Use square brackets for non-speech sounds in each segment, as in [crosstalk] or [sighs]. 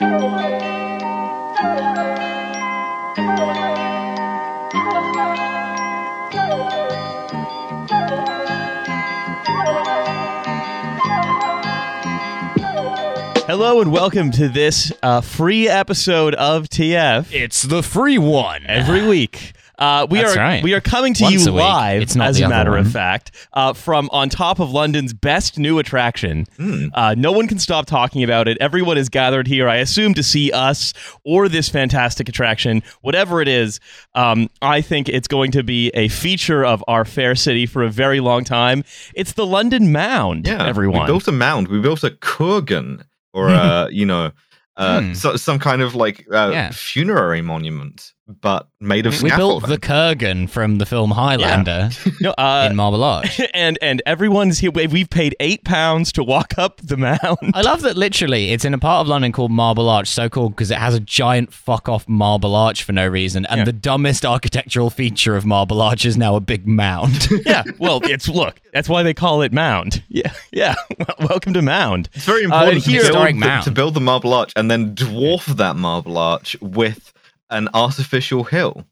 Hello and welcome to this uh, free episode of TF It's the free one. every week. Uh, we That's are right. we are coming to Once you live, It's not as a other matter of fact, uh, from on top of London's best new attraction. Hmm. Uh, no one can stop talking about it. Everyone is gathered here, I assume, to see us or this fantastic attraction, whatever it is. Um, I think it's going to be a feature of our fair city for a very long time. It's the London Mound. Yeah, everyone. We built a mound. We built a kurgan, or uh, [laughs] you know, uh, Hmm. so, some kind of like uh, Yeah. funerary monument, but made of We built the Kurgan from the film Highlander [laughs] no, uh, in Marble Arch. [laughs] and and everyone's here. We've paid eight pounds to walk up the mound. I love that literally it's in a part of London called Marble Arch, so called because it has a giant fuck off marble arch for no reason. And Yeah. the dumbest architectural feature of Marble Arch is now a big mound. [laughs] yeah, well, it's look. That's why they call it mound. Yeah, yeah. Well, welcome to mound. It's very Uh, important here- to, build mound. to build the marble arch and then dwarf that marble arch with an artificial hill.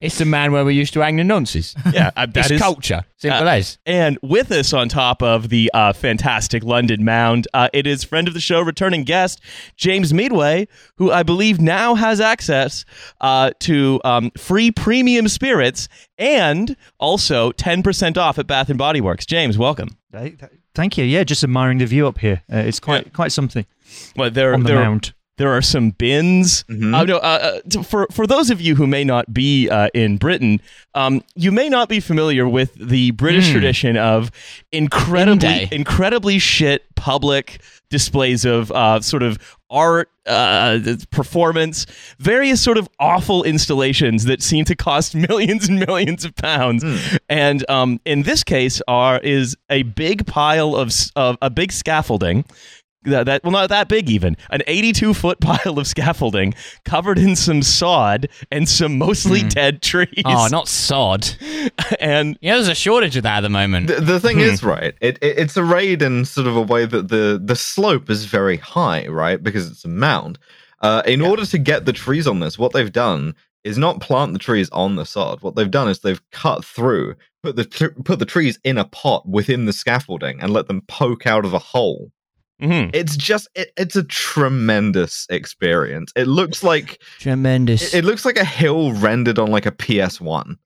it's the man where we used to hang the nonces. [laughs] Yeah, uh, that It's is- culture. Simple uh, as. And with us on top of the uh, fantastic London Mound, uh, it is friend of the show, returning guest James Meadway, who I believe now has access uh, to um, free premium spirits and also ten percent off at Bath and Body Works. James, welcome. Thank you. Yeah, just admiring the view up here. Uh, it's quite quite something Well, there, on the there, mound. There are some bins. Mhm. Uh, no, uh, uh, for for those of you who may not be uh, in Britain, um, you may not be familiar with the British Hmm. tradition of incredibly incredibly shit public displays of uh, sort of art uh, performance, various sort of awful installations that seem to cost [laughs] millions and millions of pounds. And um, in this case, are is a big pile of, of a big scaffolding that, that well not that big even an 82 foot [laughs] pile of scaffolding covered in some sod and some mostly dead trees Oh, not sod. [laughs] and You know, there's a shortage of that at the moment. The, the thing Hmm. is, right? It, it it's arrayed in sort of a way that the the slope is very high, right? Because it's a mound. Uh, in order to get the trees on this, what they've done is not plant the trees on the sod. What they've done is they've cut through, put the tr- put the trees in a pot within the scaffolding, and let them poke out of a hole. Mhm. It's just it, it's a tremendous experience. It looks like Tremendous. it, it looks like a hill rendered on like a PS One.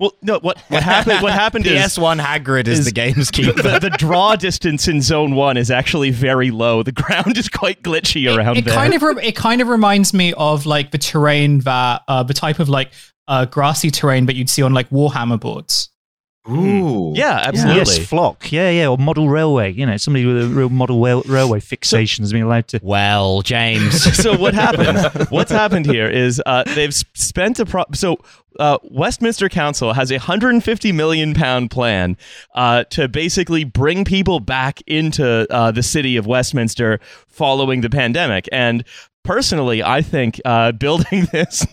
well no what what happened what happened is [laughs] PS1 Hagrid is, is- the game's keeper. the, the draw distance in zone one is actually very low. The ground is quite glitchy around it there. kind of rem- it kind of reminds me of like the terrain that uh, the type of like uh, grassy terrain that you'd see on like Warhammer boards. Ooh, yeah, absolutely. Yes, flock. Yeah, yeah, or model railway. You know, somebody with a real model rail- railway fixation has been allowed to. well, James. [laughs] so what happened? What's happened here is uh, they've spent a pro- so uh, Westminster Council has a 150 million pound plan uh, to basically bring people back into uh, the city of Westminster following the pandemic. And personally, I think uh, [laughs] building this.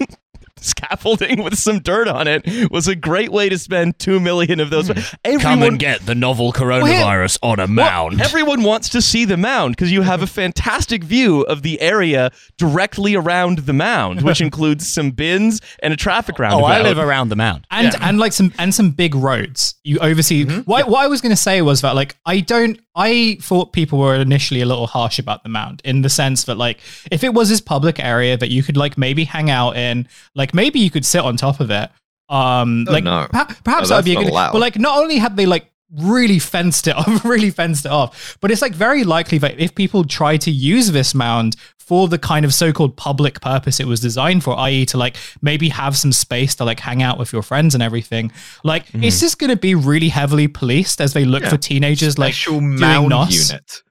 Scaffolding [laughs] with some dirt on it was a great way to spend two million of those. Hmm. Come and get the novel coronavirus on a mound. Everyone wants to see the mound because you have a fantastic view of the area directly around the mound, which [laughs] includes some bins and a traffic roundabout. oh, I live around the mound. and and like some and some big roads you oversee mm-hmm. what, what i was going to say was that like i don't i thought people were initially a little harsh about the mound in the sense that like if it was this public area that you could like maybe hang out in like maybe you could sit on top of it um Oh, like no. perha- perhaps No, that would be a good allowed. but like not only have they like really fenced it [laughs] off really fenced it off but it's like very likely that if people try to use this mound for the kind of so-called public purpose it was designed for i.e. to like maybe have some space to like hang out with your friends and everything like it's just going to be really heavily policed as they look Yeah. for teenagers like special doing mound nos. unit.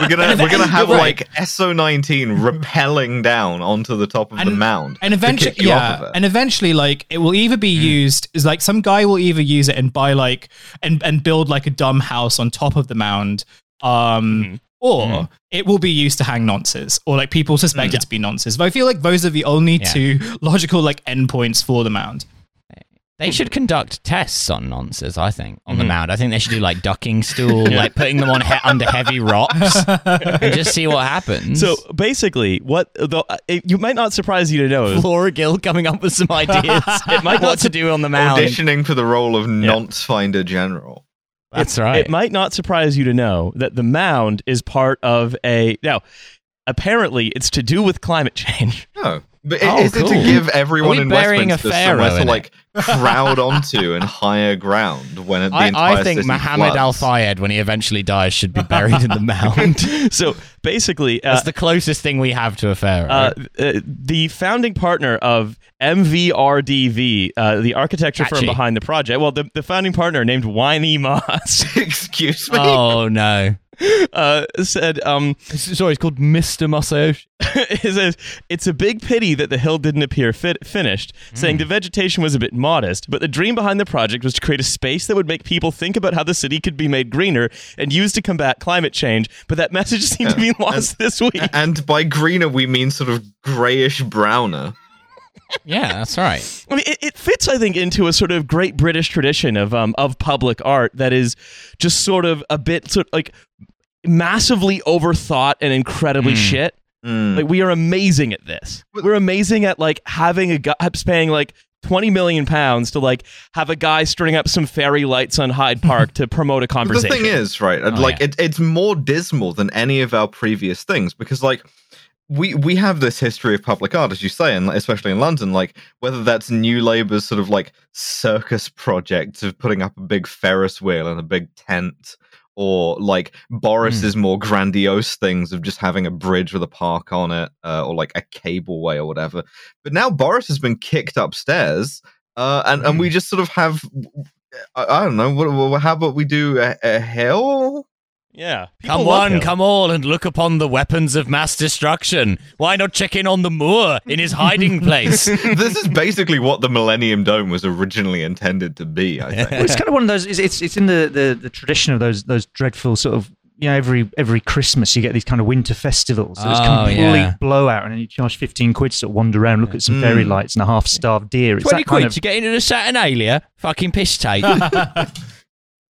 We're gonna we're gonna have You're like SO nineteen rappelling down onto the top of the mound and to eventually kick you off yeah of it. and eventually like it will either be used is like some guy will either use it and buy like and and build like a dumb house on top of the mound um Mhm. or Mhm. it will be used to hang nonces or like people suspect Mm. it to be nonces but i feel like those are the only Yeah. two [laughs] logical like endpoints for the mound They should conduct tests on nonces, I think, on the mound. I think they should do like ducking [laughs] stool, like putting them on he- under heavy rocks and just see what happens. So basically, what the uh, it, you might not surprise you to know. [laughs] Flora Gill coming up with some ideas. [laughs] it might what to do on the mound. Auditioning for the role of Nonce Finder General. That's it, right. It might not surprise you to know that the mound is part of a now. Apparently, it's to do with climate change. No. But Oh, is it to give everyone in Westminster somewhere to like crowd onto and higher ground when the I, entire I think Muhammad Al Fayed, when he eventually dies, should be buried in the mound. [laughs] so basically, uh, That's the closest thing we have to a pharaoh. uh, uh, the founding partner of MVRDV, uh, the architecture firm behind the project, well, the, the founding partner named Winy Maas [laughs] Excuse me. oh no! [laughs] uh, said, um, Sorry, it's called Mister Masayoshi. [laughs] it says, it's a big pity that the hill didn't appear fit- finished, saying the vegetation was a bit modest, but the dream behind the project was to create a space that would make people think about how the city could be made greener and used to combat climate change. But that message [laughs] seemed to be lost this week. And by greener, we mean sort of grayish browner. Yeah, that's right. I mean, it, it fits, I think, into a sort of great British tradition of um of public art that is just sort of a bit sort of like massively overthought and incredibly Mm. shit. Mm. Like we are amazing at this. We're amazing at like having a guy paying like 20 million pounds to like have a guy string up some fairy lights on Hyde [laughs] Park to promote a conversation. the thing is, right? Oh, like yeah. it, it's more dismal than any of our previous things because, like, we we have this history of public art, as you say, and especially in London. Like, whether that's New Labour's sort of like circus project of putting up a big Ferris wheel and a big tent, or like Boris's more grandiose things of just having a bridge with a park on it, uh, or like a cableway or whatever. But now Boris has been kicked upstairs, uh, and and we just sort of have. I, I don't know. What, what, how about we do a, a hill? Yeah. People Come love one, him. come all, and look upon the weapons of mass destruction. Why not check in on the Moor in his hiding [laughs] place? this is basically what the Millennium Dome was originally intended to be. I think. Well, it's kind of one of those. It's it's, it's in the, the, the tradition of those those dreadful sort of you know every every Christmas you get these kind of winter festivals. So it's Oh, complete yeah. blowout, and then you charge fifteen quid to sort of wander around, look at some fairy Mm. lights and a half starved deer. It's Twenty that kind quid of to get into the Saturnalia? Fucking piss take. [laughs] [laughs]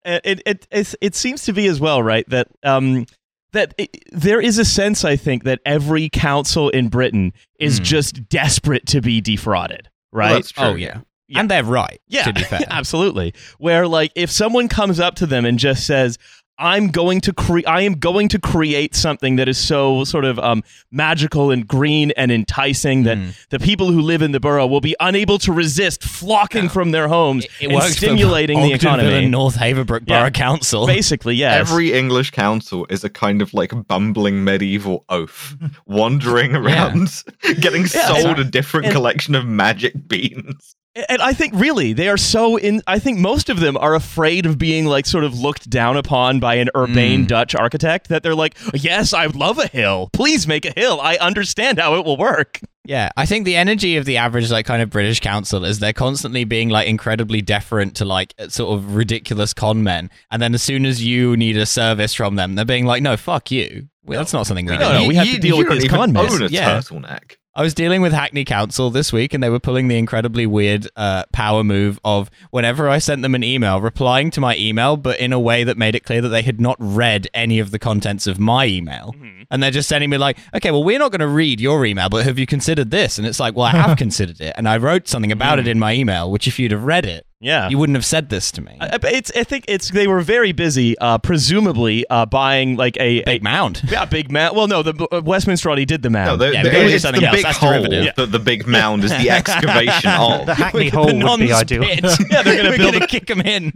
Uh, it it it seems to be as well, right? That um that it, there is a sense, I think, that every council in Britain is Hmm. just desperate to be defrauded, right? Well, that's true. oh yeah. and they're right. Yeah, to be [laughs] fair. absolutely. Where like if someone comes up to them and just says, "I'm going to create, I am going to create something that is so sort of um, magical and green and enticing that Mm. the people who live in the borough will be unable to resist flocking from their homes It, it and stimulating for the economy." and North Haverbrook Yeah. Borough Council. Basically, yes. Every English council is a kind of like bumbling medieval oaf, wandering [laughs] around, [laughs] getting Yeah, sold and- a different and- collection of magic beans. And I think really they are so in. I think most of them are afraid of being like sort of looked down upon by an urbane Mm. Dutch architect that they're like, yes, I love a hill. Please make a hill. I understand how it will work. Yeah, I think the energy of the average like kind of British council is they're constantly being like incredibly deferent to like sort of ridiculous con men, and then as soon as you need a service from them, they're being like, "No, fuck you. Well, that's not something we No, do." no, we have to deal with don't these con men. Own a Yeah. turtleneck. I was dealing with Hackney Council this week, and they were pulling the incredibly weird uh, power move of whenever I sent them an email, replying to my email, but in a way that made it clear that they had not read any of the contents of my email. And they're just sending me like, okay, well, we're not going to read your email, but have you considered this? And it's like, well, I have [laughs] considered it, and I wrote something about it in my email, which if you'd have read it, Yeah. you wouldn't have said this to me. I, I- it's. I think it's. They were very busy, uh, presumably uh, buying like a Big a, mound. [laughs] yeah, big mound. Well, no, the uh, Westminster already did the No, mound. the, Yeah, the- it's it's the something else. big That's hole derivative. that the big mound is the [laughs] excavation of. the Hackney [laughs] The hole would be ideal. Yeah, they're gonna We're build gonna a- kick them in,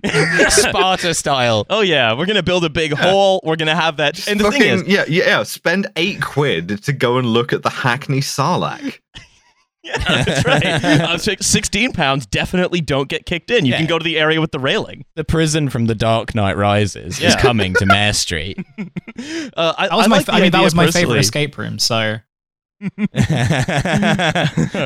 Sparta style. oh yeah, we're gonna build a big hole. We're gonna have that. And the thing is, yeah, yeah, yeah, spend eight quid to go and look at the Hackney Sarlacc. [laughs] yeah, that's right. [laughs] Uh, so Sixteen pounds definitely don't get kicked in. You Yeah. can go to the area with the railing. The prison from The Dark Knight Rises is coming to Mare [laughs] Street. Uh, I, That was I my. like I mean, that was my favorite escape room. So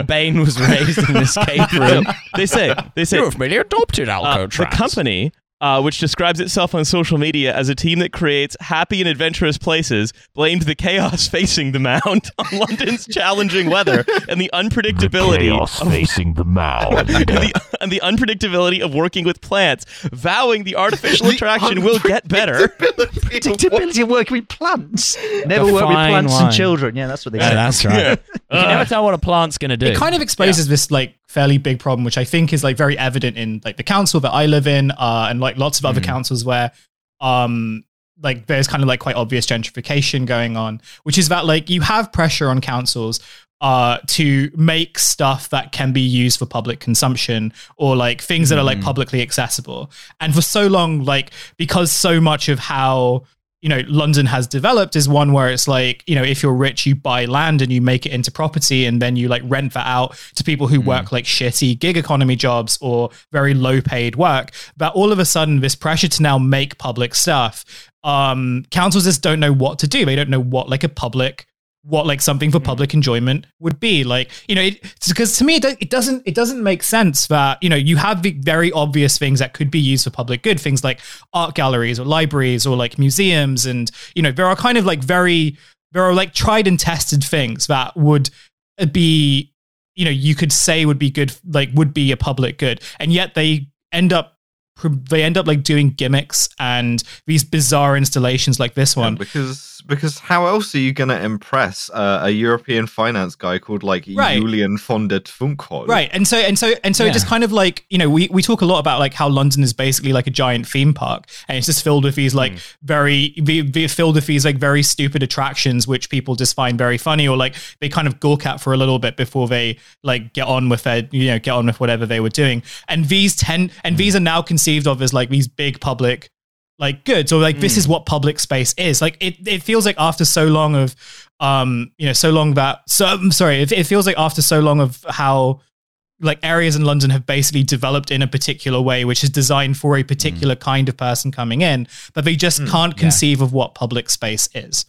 Bane was raised in an escape room. they say they say You've been adopted, uh, the company uh, which describes itself on social media as a team that creates happy and adventurous places, blamed the chaos [laughs] facing the mound [laughs] on London's challenging weather and the unpredictability Chaos of [laughs] facing the mound. and the, and the unpredictability of working with plants, vowing the artificial The attraction will get better. Predictability of working with plants. Never The work with plants line. and children. Yeah, that's what they Yeah, say. that's right. You can never tell what a plant's going to do. it kind of exposes this like fairly big problem which i think is like very evident in like the council that i live in uh, and like lots of other Mm. councils where um like there's kind of like quite obvious gentrification going on which is that like you have pressure on councils uh, to make stuff that can be used for public consumption or like things that are like Mm. publicly accessible. And for so long, like because so much of how you know London has developed is one where it's like you know if you're rich you buy land and you make it into property and then you like rent that out to people who work like shitty gig economy jobs or very low paid work. But all of a sudden this pressure to now make public stuff um councils just don't know what to do. They don't know what like a public what like something for mm. public enjoyment would be. Like you know because to me it, it doesn't it doesn't make sense that you know you have the very obvious things that could be used for public good. Things like art galleries or libraries or like museums and you know there are kind of like very there are like tried and tested things that would uh, be you know you could say would be good like would be a public good. And yet they end up they end up like doing gimmicks and these bizarre installations like this Yeah, one because because how else are you going to impress uh, a European finance guy called like Right. Julian von der Funkhol? Right. And so and so and so Yeah. it just kind of like, you know, we, we talk a lot about like how London is basically like a giant theme park and it's just filled with these like very be, be filled with these like very stupid attractions which people just find very funny or like they kind of gawk at for a little bit before they like get on with their you know, get on with whatever they were doing. And these ten and these are now conceived of as like these big public like goods or like this is hmm. what public space is. Like it, it feels like after so long of um you know so long that so I'm sorry it, it feels like after so long of how like areas in london have basically developed in a particular way which is designed for a hmm. particular kind of person coming in but they just hmm. can't yeah. conceive of what public space is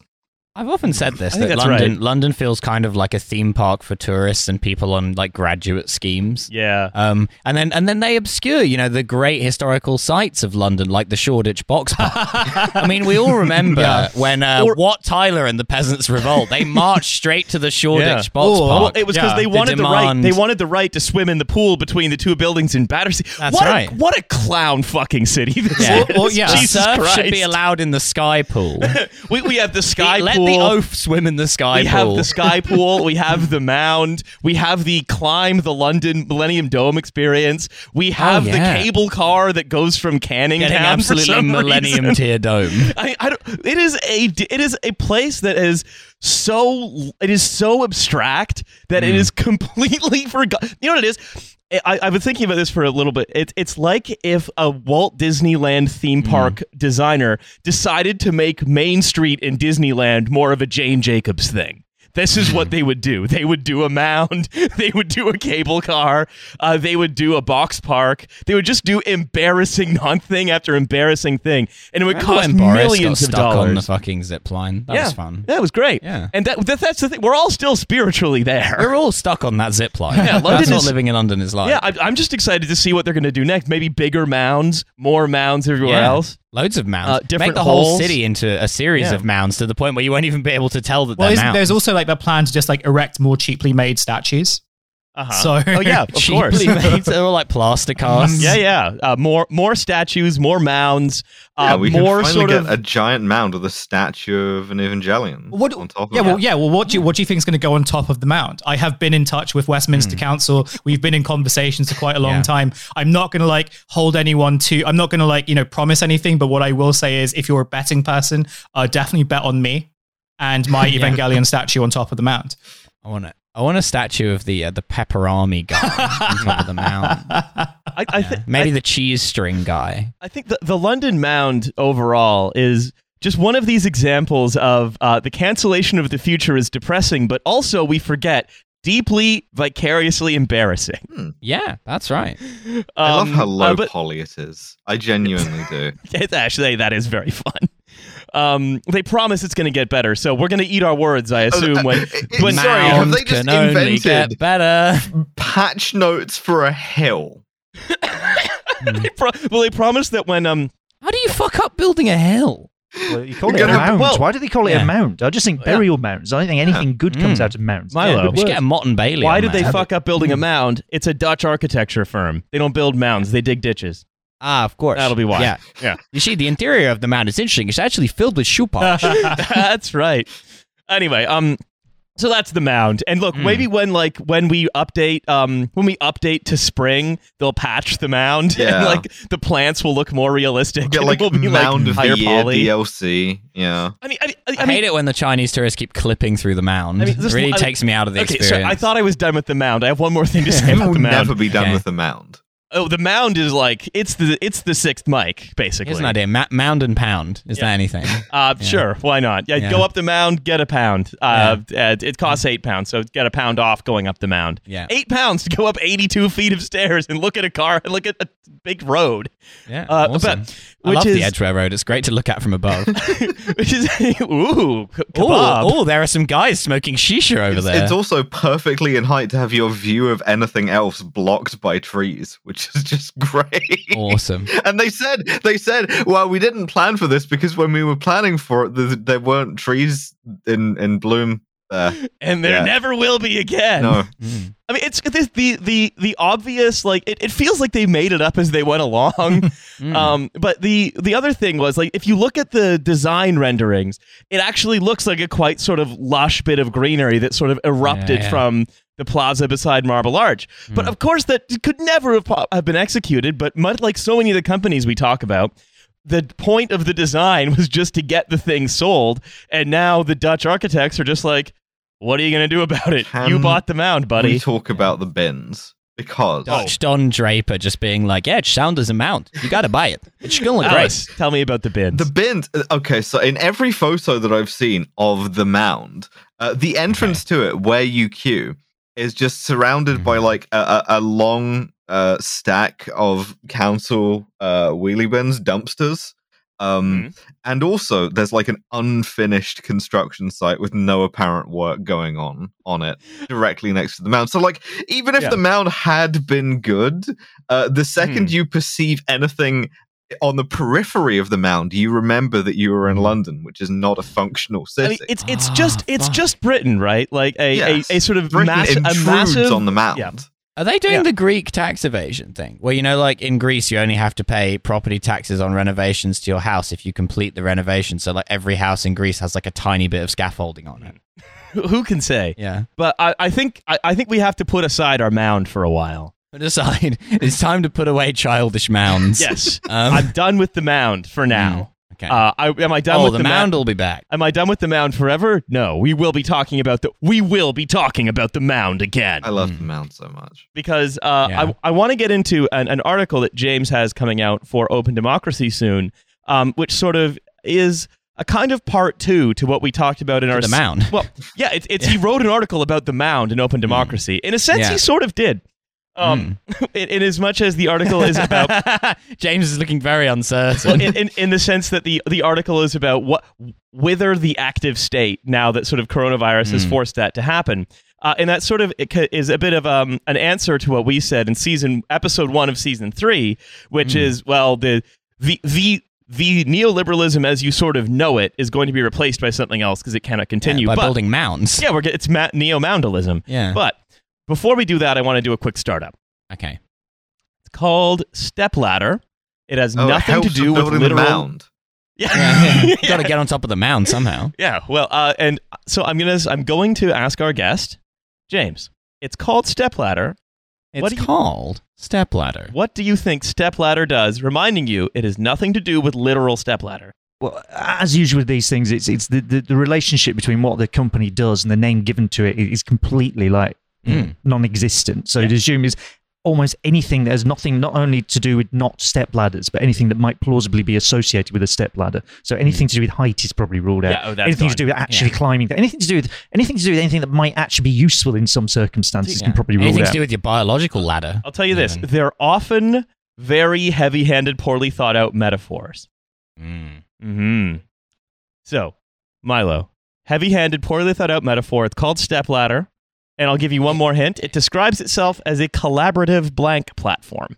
I've often said this that London right. London feels kind of like a theme park for tourists and people on like graduate schemes. Yeah. Um, and then and then they obscure, you know, the great historical sites of London, like the Shoreditch Box Park. [laughs] I mean, we all remember Yeah. when uh, Or- Wat Tyler and the Peasants Revolt. They [laughs] marched straight to the Shoreditch Yeah. Box Oh, Park. Well, it was because Yeah. they The wanted the, right. They wanted the right to swim in the pool between the two buildings in Battersea. That's what right. A, what a clown fucking city this Yeah. is. Or, yeah. Jesus Surf Christ. should be allowed in the sky pool. [laughs] we, we have the sky Let pool. the oaf swim in the sky we pool. have the sky [laughs] pool. We have the mound. We have the climb the London Millennium Dome experience. We have Oh, yeah. the cable car that goes from Canning Getting Town absolutely some Millennium reason. Tier Dome. [laughs] I, I don't, it is a it is a place that is so it is so abstract that Hmm. it is completely forgotten. You know what it is? I, I've been thinking about this for a little bit. It's it's like if a Walt Disneyland theme mm-hmm. park designer decided to make Main Street in Disneyland more of a Jane Jacobs thing. This is what they would do. [laughs] They would do a mound. [laughs] They would do a cable car. Uh, they would do a box park. They would just do embarrassing [laughs] non thing after embarrassing thing, and it would cost millions of stuck dollars. on the fucking zip line. That yeah, was fun. That was great. Yeah. and that, that that's the thing. We're all still spiritually there. We're all stuck on that zip line. Yeah, London That's what is- living in London is like. yeah, I, I'm just excited to see what they're going to do next. Maybe bigger mounds, more mounds everywhere Yeah. else. Loads of mounds. Uh, different Make the whole city into a series Yeah. of mounds to the point where you won't even be able to tell that well they're mounds. there's also like the plan to just like erect more cheaply made statues Uh-huh. So- oh yeah, of [laughs] course. cheaply made. They're like plaster [laughs] casts. Yeah, yeah. Uh, more more statues, more mounds, Yeah, uh, we more can finally sort get of a giant mound with a statue of an Evangelion What, on top yeah, it. well, yeah. Well, what do you what do you think is going to go on top of the mound? I have been in touch with Westminster Council. We've been in conversations for quite a long Yeah. time. I'm not going to like hold anyone to. I'm not going to like you know promise anything. But what I will say is, if you're a betting person, uh, definitely bet on me and my [laughs] Yeah. Evangelion statue on top of the mound. I want it. I want a statue of the uh, the pepper army guy on [laughs] top of the mound. I, I, thi- Maybe I, the cheese string guy. I think the, the London Mound overall is just one of these examples of uh, the cancellation of the future is depressing, but also we forget deeply vicariously embarrassing. Yeah, that's right. [laughs] I love Um, how low uh, but poly it is. I genuinely do. [laughs] it's actually that is very fun. Um, they promise it's going to get better, so we're going to eat our words. I assume when [laughs] Uh, when sorry, have they just invented get better. patch notes for a hill? [laughs] They pro- well, they promised that when um How do you fuck up building a hill? Well, you call You're it a gonna mound. well- Why do they call it Yeah. a mound? I just think Yeah. burial mounds. I don't think anything good comes Mm. out of mounds. Milo. Yeah, We should get a Motte and Bailey. why on did they fuck up building a mound? It's a Dutch architecture firm. They don't build mounds. They dig ditches. Ah, of course. That'll be why. Yeah. [laughs] Yeah. You see, the interior of the mound is interesting. It's actually filled with shoe polish. [laughs] [laughs] That's right. Anyway, um, so that's the mound. And look, Mm. maybe when like when we update, um, when we update to spring, they'll patch the mound, and Yeah. like the plants will look more realistic. Get like it will be mound like of higher the year poly. DLC. Yeah. I mean, I, I, I, I mean, hate it when the Chinese tourists keep clipping through the mound. I mean, this- it really I- takes me out of the okay, experience. so I thought I was done with the mound. I have one more thing to say about the mound. never be done Okay. with the mound. Oh, the mound is like it's the it's the sixth mic basically. Here's an idea: Ma- mound and pound. Is Yeah. that anything? [laughs] Uh, sure, why not? Yeah, Yeah. go up the mound, get a pound. Uh, uh, it costs eight pounds, so get a pound off going up the mound. Yeah. eight pounds to go up eighty-two feet of stairs and look at a car and look at a big road. Yeah, Uh, awesome. but- I which love is- the Edgware Road. It's great to look at from above. [laughs] Which is [laughs] ooh, k- kebab. oh, oh, there are some guys smoking shisha over It's, there. it's also perfectly in height to have your view of anything else blocked by trees, which is just [laughs] great. awesome. And they said, they said, well, we didn't plan for this because when we were planning for it, there, there weren't trees in in bloom there. and there Yeah. never will be again. No. [laughs] I mean, it's the the the the obvious like it, it feels like they made it up as they went along. [laughs] Mm. Um, but the the other thing was like if you look at the design renderings, it actually looks like a quite sort of lush bit of greenery that sort of erupted Yeah, yeah. from the plaza beside Marble Arch. But Mm. of course, that could never have, po- have been executed. But much like so many of the companies we talk about. The point of the design [laughs] was just to get the thing sold, and now the Dutch architects are just like, "What are you going to do about it? you bought the mound, buddy." we talk about the bins because Dutch Don Draper just being like, "Yeah, it's sound as a mount. You got to buy it. It's gonna look great." Tell me about the bins. The bins. uh, Okay, so in every photo that I've seen of the mound, uh, the entrance to it, where you queue, is just surrounded by Mhm. like a, a, a long uh, stack of council uh, wheelie bins, dumpsters. Um, And also, there's like an unfinished construction site with no apparent work going on on it, directly next to the mound. So, like, even if Yeah. the mound had been good, uh, the second Hmm. you perceive anything on the periphery of the mound, you remember that you were in London, which is not a functional I city. mean, it's it's Ah, just it's fuck. just Britain, right? Like a Yes. a, a sort of Britain mass, a intrudes massive on the mound. yeah. Are they doing Yeah. the Greek tax evasion thing? Where, you know, like in Greece, you only have to pay property taxes on renovations to your house if you complete the renovation. So, like, every house in Greece has like a tiny bit of scaffolding on it. Who- [laughs] Who can say? Yeah. But I, I think I, I think we have to put aside our mound for a while. Put aside, [laughs] it's time to put away childish mounds. Yes, [laughs] Um, I'm done with the mound for now. Okay. Uh, I, am I done oh, with the, the, mound mound? will be back. Am I done with the mound forever? No, we will be talking about the we will be talking about the mound again I love Mm. the mound so much. because uh, Yeah. I, I want to get into an, an article that James has coming out for Open Democracy soon, um, which sort of is a kind of part two to what we talked about in our the s- mound. Well, yeah, it's, it's he [laughs] wrote an article about the mound in Open Democracy. In a sense, Yeah. he sort of did. Um, [laughs] in, in as much as the article is about [laughs] James is looking very well, uncertain. in, in, in the sense that the the article is about what wither the active state now that sort of coronavirus has Mm. forced that to happen. Uh, and that sort of it is a bit of um, an answer to what we said in season episode one of season three, which Mm. is well the the the the neoliberalism as you sort of know it is going to be replaced by something else because it cannot continue. by but, building mounds. yeah, we're it's ma- neo moundalism. Yeah. But before we do that, I want to do a quick startup. okay. It's called Stepladder. It has Oh, it nothing to do with literal. the mound. Yeah, Yeah. [laughs] Got to get on top of the mound somehow. [laughs] Yeah, well, uh, and so I'm gonna I'm going to ask our guest, James. It's called Stepladder. It's What do you- called stepladder. What do you think Stepladder does? Reminding you, it has nothing to do with literal stepladder. Well, as usual with these things, it's it's the, the, the relationship between what the company does and the name given to it is completely like Mm. non-existent. So Yeah. to assume is almost anything that has nothing not only to do with not step ladders, but anything that might plausibly be associated with a step ladder. So anything to do with height is probably ruled out. Yeah, oh, that's anything to do with actually Yeah. climbing, anything to do with anything to do with anything that might actually be useful in some circumstances Yeah. can probably rule Anything out. Anything to do with your biological ladder. I'll tell you this: even. they're often very heavy-handed, poorly thought out metaphors. Mm. Hmm. So, Milo, heavy-handed, poorly thought out metaphor. It's called stepladder, and I'll give you one more hint. It describes itself as a collaborative blank platform.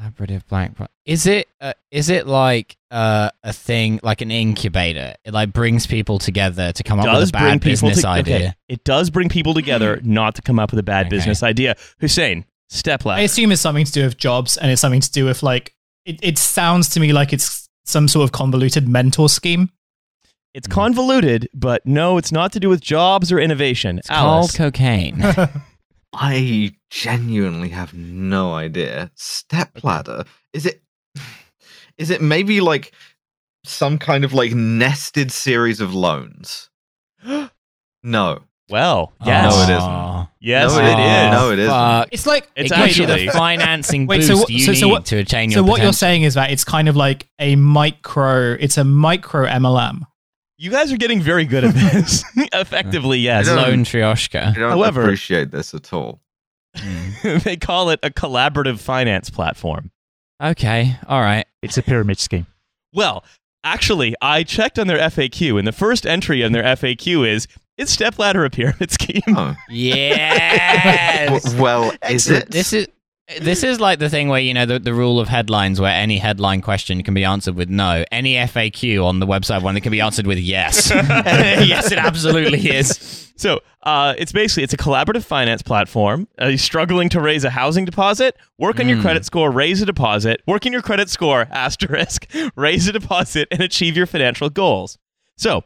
Collaborative blank. pro- Is it? Uh, is it like uh, a thing, like an incubator? It like brings people together to come up with a bad business to, idea. okay, it does bring people together [clears throat] not to come up with a bad Okay. business idea hussein step ladder. I assume it's something to do with jobs and it's something to do with like it, it sounds to me like it's some sort of convoluted mentor scheme. It's mm-hmm. convoluted but no it's not to do with jobs or innovation It's Alice, called cocaine. [laughs] I genuinely have no idea. Stepladder? Is it is it maybe like some kind of like nested series of loans? [gasps] No. well oh. yes No, it isn't. Yes No, it it is. No, it isn't. Fuck. It's like It's it gives you actually- the [laughs] financing Wait, boost so what- you so- need so what- to attain so your what you're potential. saying is that it's kind of like a micro it's a micro MLM. You guys are getting very good at this [laughs] [laughs] effectively yes I don't- Lone I don't However- appreciate this at all. Hmm. [laughs] they call it a collaborative finance platform Okay, all right. It's a pyramid scheme. Well, actually, I checked on their FAQ, and the first entry on their FAQ is "Is stepladder a pyramid scheme?" Oh. Yes. W- well, is it? This is this is like the thing where you know the, the rule of headlines where any headline question can be answered with no any faq on the website one that can be answered with yes [laughs] [laughs] yes it absolutely is So, uh, it's basically it's a collaborative finance platform. Are you're struggling to raise a housing deposit, work on your Mm. credit score, raise a deposit, work on your credit score, [laughs] asterisk, raise a deposit, and achieve your financial goals. So,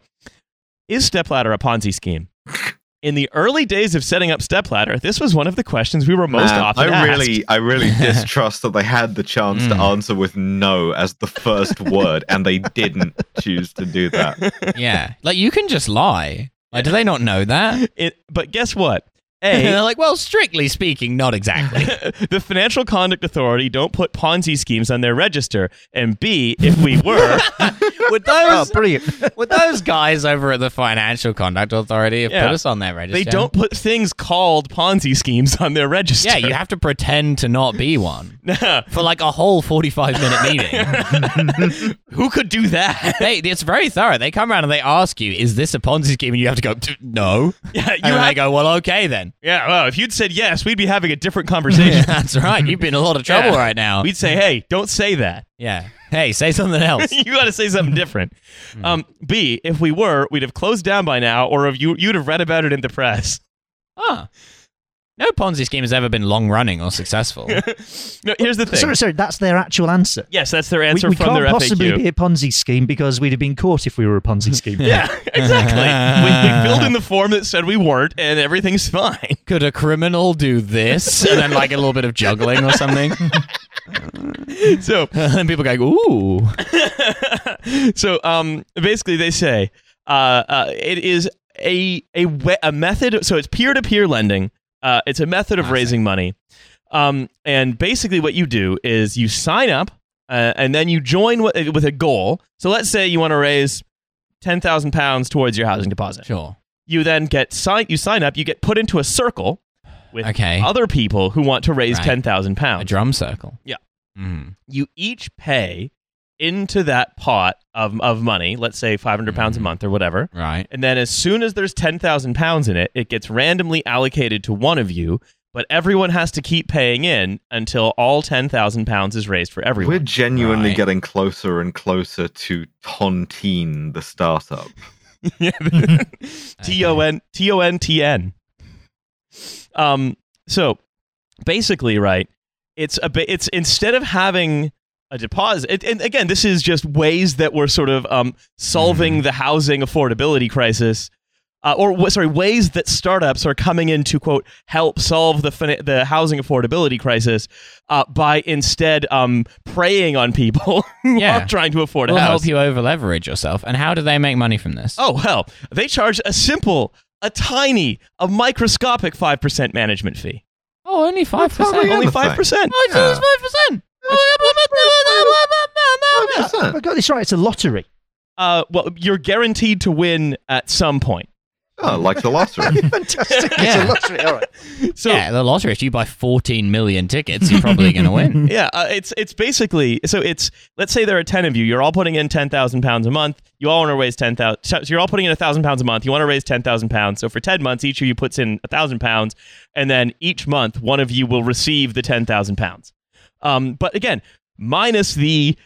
is stepladder a Ponzi scheme? In the early days of setting up stepladder, this was one of the questions we were most Man, often I asked. really, I really [laughs] distrust that they had the chance to Mm. answer with "no" as the first word, and they didn't choose to do that. yeah like you can just lie like do they not know that It, but guess what? They're like well strictly speaking not exactly [laughs] the Financial Conduct Authority don't put Ponzi schemes on their register. And B, if we were, [laughs] would Oh, those brilliant. would those guys over at the financial conduct authority have Yeah. put us on their register they don't put things called Ponzi schemes on their register. yeah you have to pretend to not be one [laughs] for like a whole 45 minute meeting Who could do that? they, it's very thorough. They come around and they ask you, "Is this a Ponzi scheme?" And you have to go, "No." yeah, you And have, they go, "Well, okay then." Yeah. Well, if you'd said yes, we'd be having a different conversation. [laughs] That's right. You've been in a lot of [laughs] trouble Yeah. right now. We'd say, hey, don't say that. yeah. Hey, say something else. [laughs] you got to say something different. Um, B, if we were, we'd have closed down by now, or if you you'd have read about it in the press. Ah. No Ponzi scheme has ever been long running or successful. [laughs] No, here's the thing. Sorry, sorry, that's their actual answer. Yes, that's their answer we from can't possibly be a Ponzi scheme because we'd have been caught if we were a Ponzi scheme. Yeah, [laughs] exactly. we, we filled in the [laughs] form that said we weren't, and everything's fine. Could a criminal do this and then like a little bit of juggling or something? So, and then people go, "Ooh." so um, basically, they say uh, uh, it is a a we- a method. So it's peer to peer lending. Uh, it's a method of raising money. Um, and basically, what you do is you sign up, uh, and then you join with, with a goal. So let's say you want to raise ten thousand pounds towards your housing deposit. Sure. You then get sign. You sign up. You get put into a circle with Okay. other people who want to raise Right. ten thousand A drum circle. Yeah. Mm. you each pay into that pot of, of money, let's say 500 pounds a Mhm. month or whatever. Right. And then as soon as there's 10,000 pounds in it, it gets randomly allocated to one of you, but everyone has to keep paying in until all 10,000 pounds is raised for everyone. We're genuinely Right. getting closer and closer to Tontine, the startup. [laughs] [laughs] Yeah. T O N T O N T N. Um so basically right it's a bit it's instead of having a deposit it, and again this is just ways that we're sort of um solving the housing affordability crisis uh, or sorry ways that startups are coming in to quote help solve the fin- the housing affordability crisis uh, by instead um preying on people [laughs] who Yeah. are trying to afford a We'll house help you over leverage yourself. And how do they make money from this? Oh, hell. They charge a simple, a tiny, a microscopic 5% management fee. Oh, only five percent. Only 5%. Oh, Yeah. it's five percent. Have I got this right? It's a lottery. Uh, well, you're guaranteed to win at some point. Oh, like the lottery. [laughs] Fantastic. It's Yeah. a lottery. All right. So, yeah, the lottery. If you buy 14 million tickets, you're probably going to win. [laughs] yeah, uh, it's it's basically so it's let's say there are ten of you. You're all putting in ten thousand pounds a month. You all want to raise ten thousand. So you're all putting in thousand pounds a month. You want to raise ten thousand pounds. So for ten months, each of you puts in thousand pounds, and then each month, one of you will receive the ten thousand pounds. Um, but again, minus the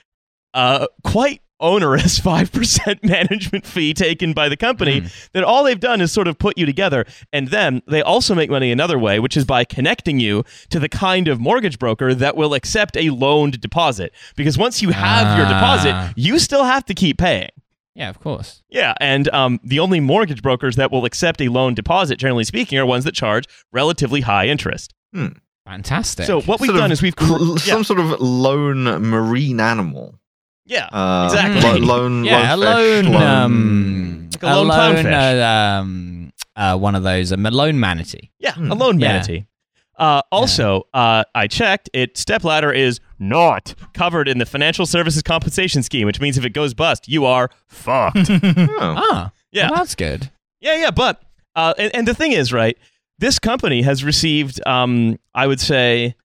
uh, quite onerous [laughs] 5% management fee taken by the company, that all they've done is sort of put you together. And then they also make money another way, which is by connecting you to the kind of mortgage broker that will accept a loaned deposit. Because once you have your Ah. deposit, you still have to keep paying. Yeah, of course. Yeah, and um, the only mortgage brokers that will accept a loan deposit, generally speaking, are ones that charge relatively high interest. Fantastic. So what we've Sort of done is we've cr- l- yeah, some sort of lone marine animal. yeah, Uh, Exactly. lo- lone, [laughs] yeah, a lone, fish, lone, lone- um, Like a lone clownfish. uh, um, uh, one of those, a lone manatee. yeah, Hmm. a loan Yeah. manatee. Uh, also, uh, I checked. It Stepladder is not covered in the financial services compensation scheme, which means if it goes bust, you are fucked. [laughs] Oh. Ah, Yeah. well, that's good. Yeah, yeah, but uh, and, and the thing is, right? This company has received, um, I would say,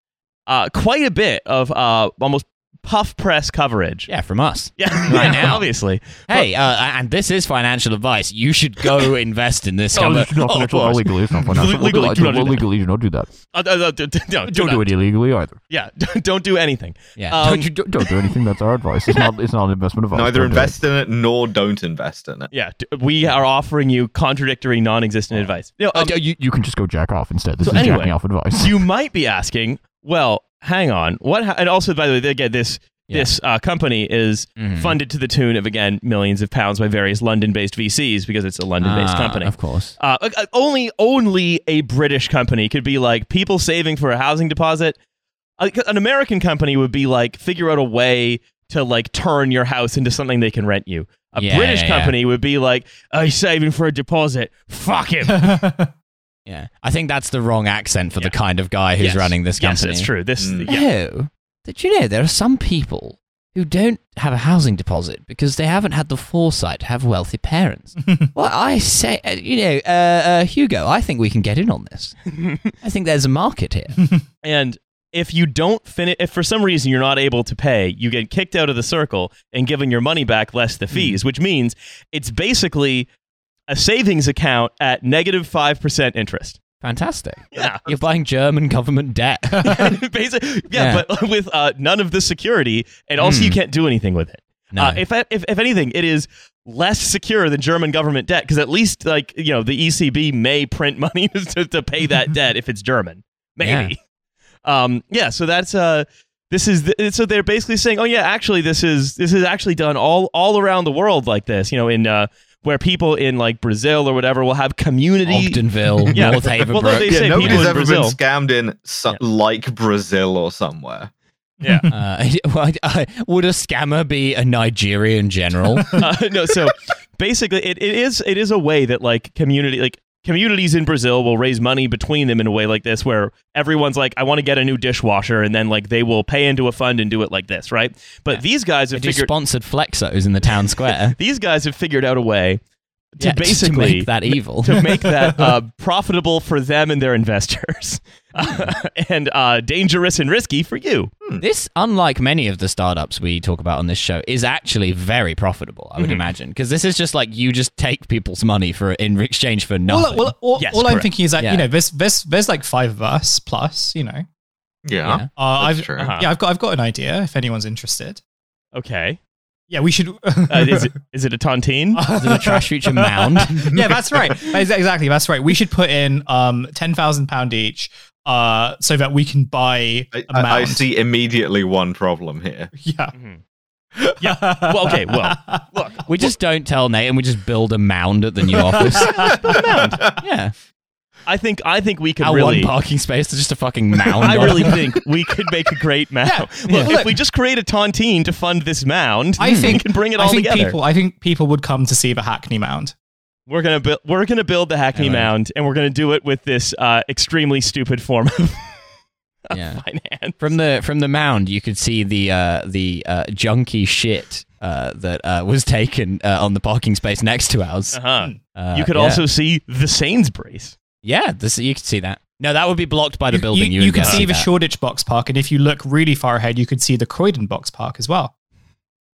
uh, quite a bit of uh, almost puff press coverage. Yeah, from us. Yeah, Right now. obviously. Hey, uh, and this is financial advice. You should go [laughs] invest in this company. it's not Oh, financial. of course. legally, it's not financial. Legally, do not do legally, do not do that. Uh, uh, uh, d- d- no, do Don't not. do it illegally either. Yeah, [laughs] don't do anything. Yeah. Um, don't, you, don't, don't do anything. That's our advice. It's not. It's not investment advice. Neither Don't do it. invest in it nor don't invest in it. Yeah, d- we are offering you contradictory, non-existent advice. You, know, Uh, um, you, you can just go jack off instead. This So is anyway, jacking off advice. you might be asking, well, hang on, what? Ha- and also, by the way, again, this Yeah. this uh, company is Mhm. funded to the tune of again millions of pounds by various London-based VCs because it's a London-based Ah, company. Of course. Uh, uh, only only a British company could be like people saving for a housing deposit. An American company would be like figure out a way to like turn your house into something they can rent you. A Yeah, British yeah, yeah. company would be like, "Oh, he's saving for a deposit. Fuck him." [laughs] Yeah. I think that's the wrong accent for Yeah. the kind of guy who's Yes. running this yes, company. it's true. This, Mm. yeah. Oh, did you know there are some people who don't have a housing deposit because they haven't had the foresight to have wealthy parents? [laughs] well, I say, uh, you know, uh, uh, Hugo, I think we can get in on this. [laughs] I think there's a market here. [laughs] And if you don't finish, if for some reason you're not able to pay, you get kicked out of the circle and given your money back less the fees, which means it's basically a savings account at negative 5% interest. Fantastic. [laughs] Yeah. You're buying German government debt. [laughs] [laughs] Basically, yeah, Yeah. but with uh, none of the security, and also you Mm. can't do anything with it. No. Uh, if, if if anything, it is less secure than German government debt because at least like you know the ECB may print money to, to pay that debt if it's German, maybe. Um, yeah. So that's uh, this is the, so they're basically saying, oh yeah, actually this is this is actually done all all around the world like this. You know, in uh, where people in like Brazil or whatever will have community. Ogdenville, [laughs] Yeah. North Well, Haverbrook. they Yeah, say nobody's people in ever Brazil. been scammed in so- Yeah. like Brazil or somewhere. Yeah. [laughs] Uh, [laughs] would a scammer be a Nigerian general? uh, no, so basically, it, it is it is a way that like community like communities in Brazil will raise money between them in a way like this, where everyone's like, I want to get a new dishwasher, and then like they will pay into a fund and do it like this, right? But Yeah. these guys have do figured sponsored flexos in the town square. [laughs] these guys have figured out a way to Yeah, basically make that evil. to make that [laughs] uh, profitable for them and their investors, [laughs] and uh, dangerous and risky for you. This, unlike many of the startups we talk about on this show, is actually very profitable. I would Mhm. imagine because this is just like you just take people's money for in exchange for nothing. Well, well, all, Yes, all I'm thinking is that Yeah. you know there's there's there's like five of us plus you know. Yeah, Yeah. Uh, that's I've true. Uh-huh. yeah I've got I've got an idea if anyone's interested. Okay, Yeah, we should. uh, is it is it a tontine? Is it a [laughs] trash future mound? yeah, that's right. Ex- Exactly, that's right. We should put in um ten thousand pound each, uh, so that we can buy I, a I- mount. I see immediately one problem here. Yeah. [laughs] Mhm. Yeah. Well, okay. Well, [laughs] look. we just don't tell Nate, and we just build a mound at the new [laughs] office. yeah, I think I think we could our really. one parking space is just a fucking mound. I really it. think we could make a great mound. Yeah. Look, Yeah. if we just create a tontine to fund this mound, I think we can bring it I all think together. people. I think people would come to see the Hackney Mound. We're gonna build. We're gonna build the Hackney Anyway. Mound, and we're gonna do it with this uh, extremely stupid form [laughs] of Yeah. finance. From the from the mound, you could see the uh, the uh, junky shit uh, that uh, was taken uh, on the parking space next to ours. Uh-huh. Uh, you could yeah. also see the Sainsbury's. yeah, this, you could see that. No, that would be blocked by the You, building. you, You, you could get see the that. Shoreditch Box Park, and if you look really far ahead, you could see the Croydon Box Park as well.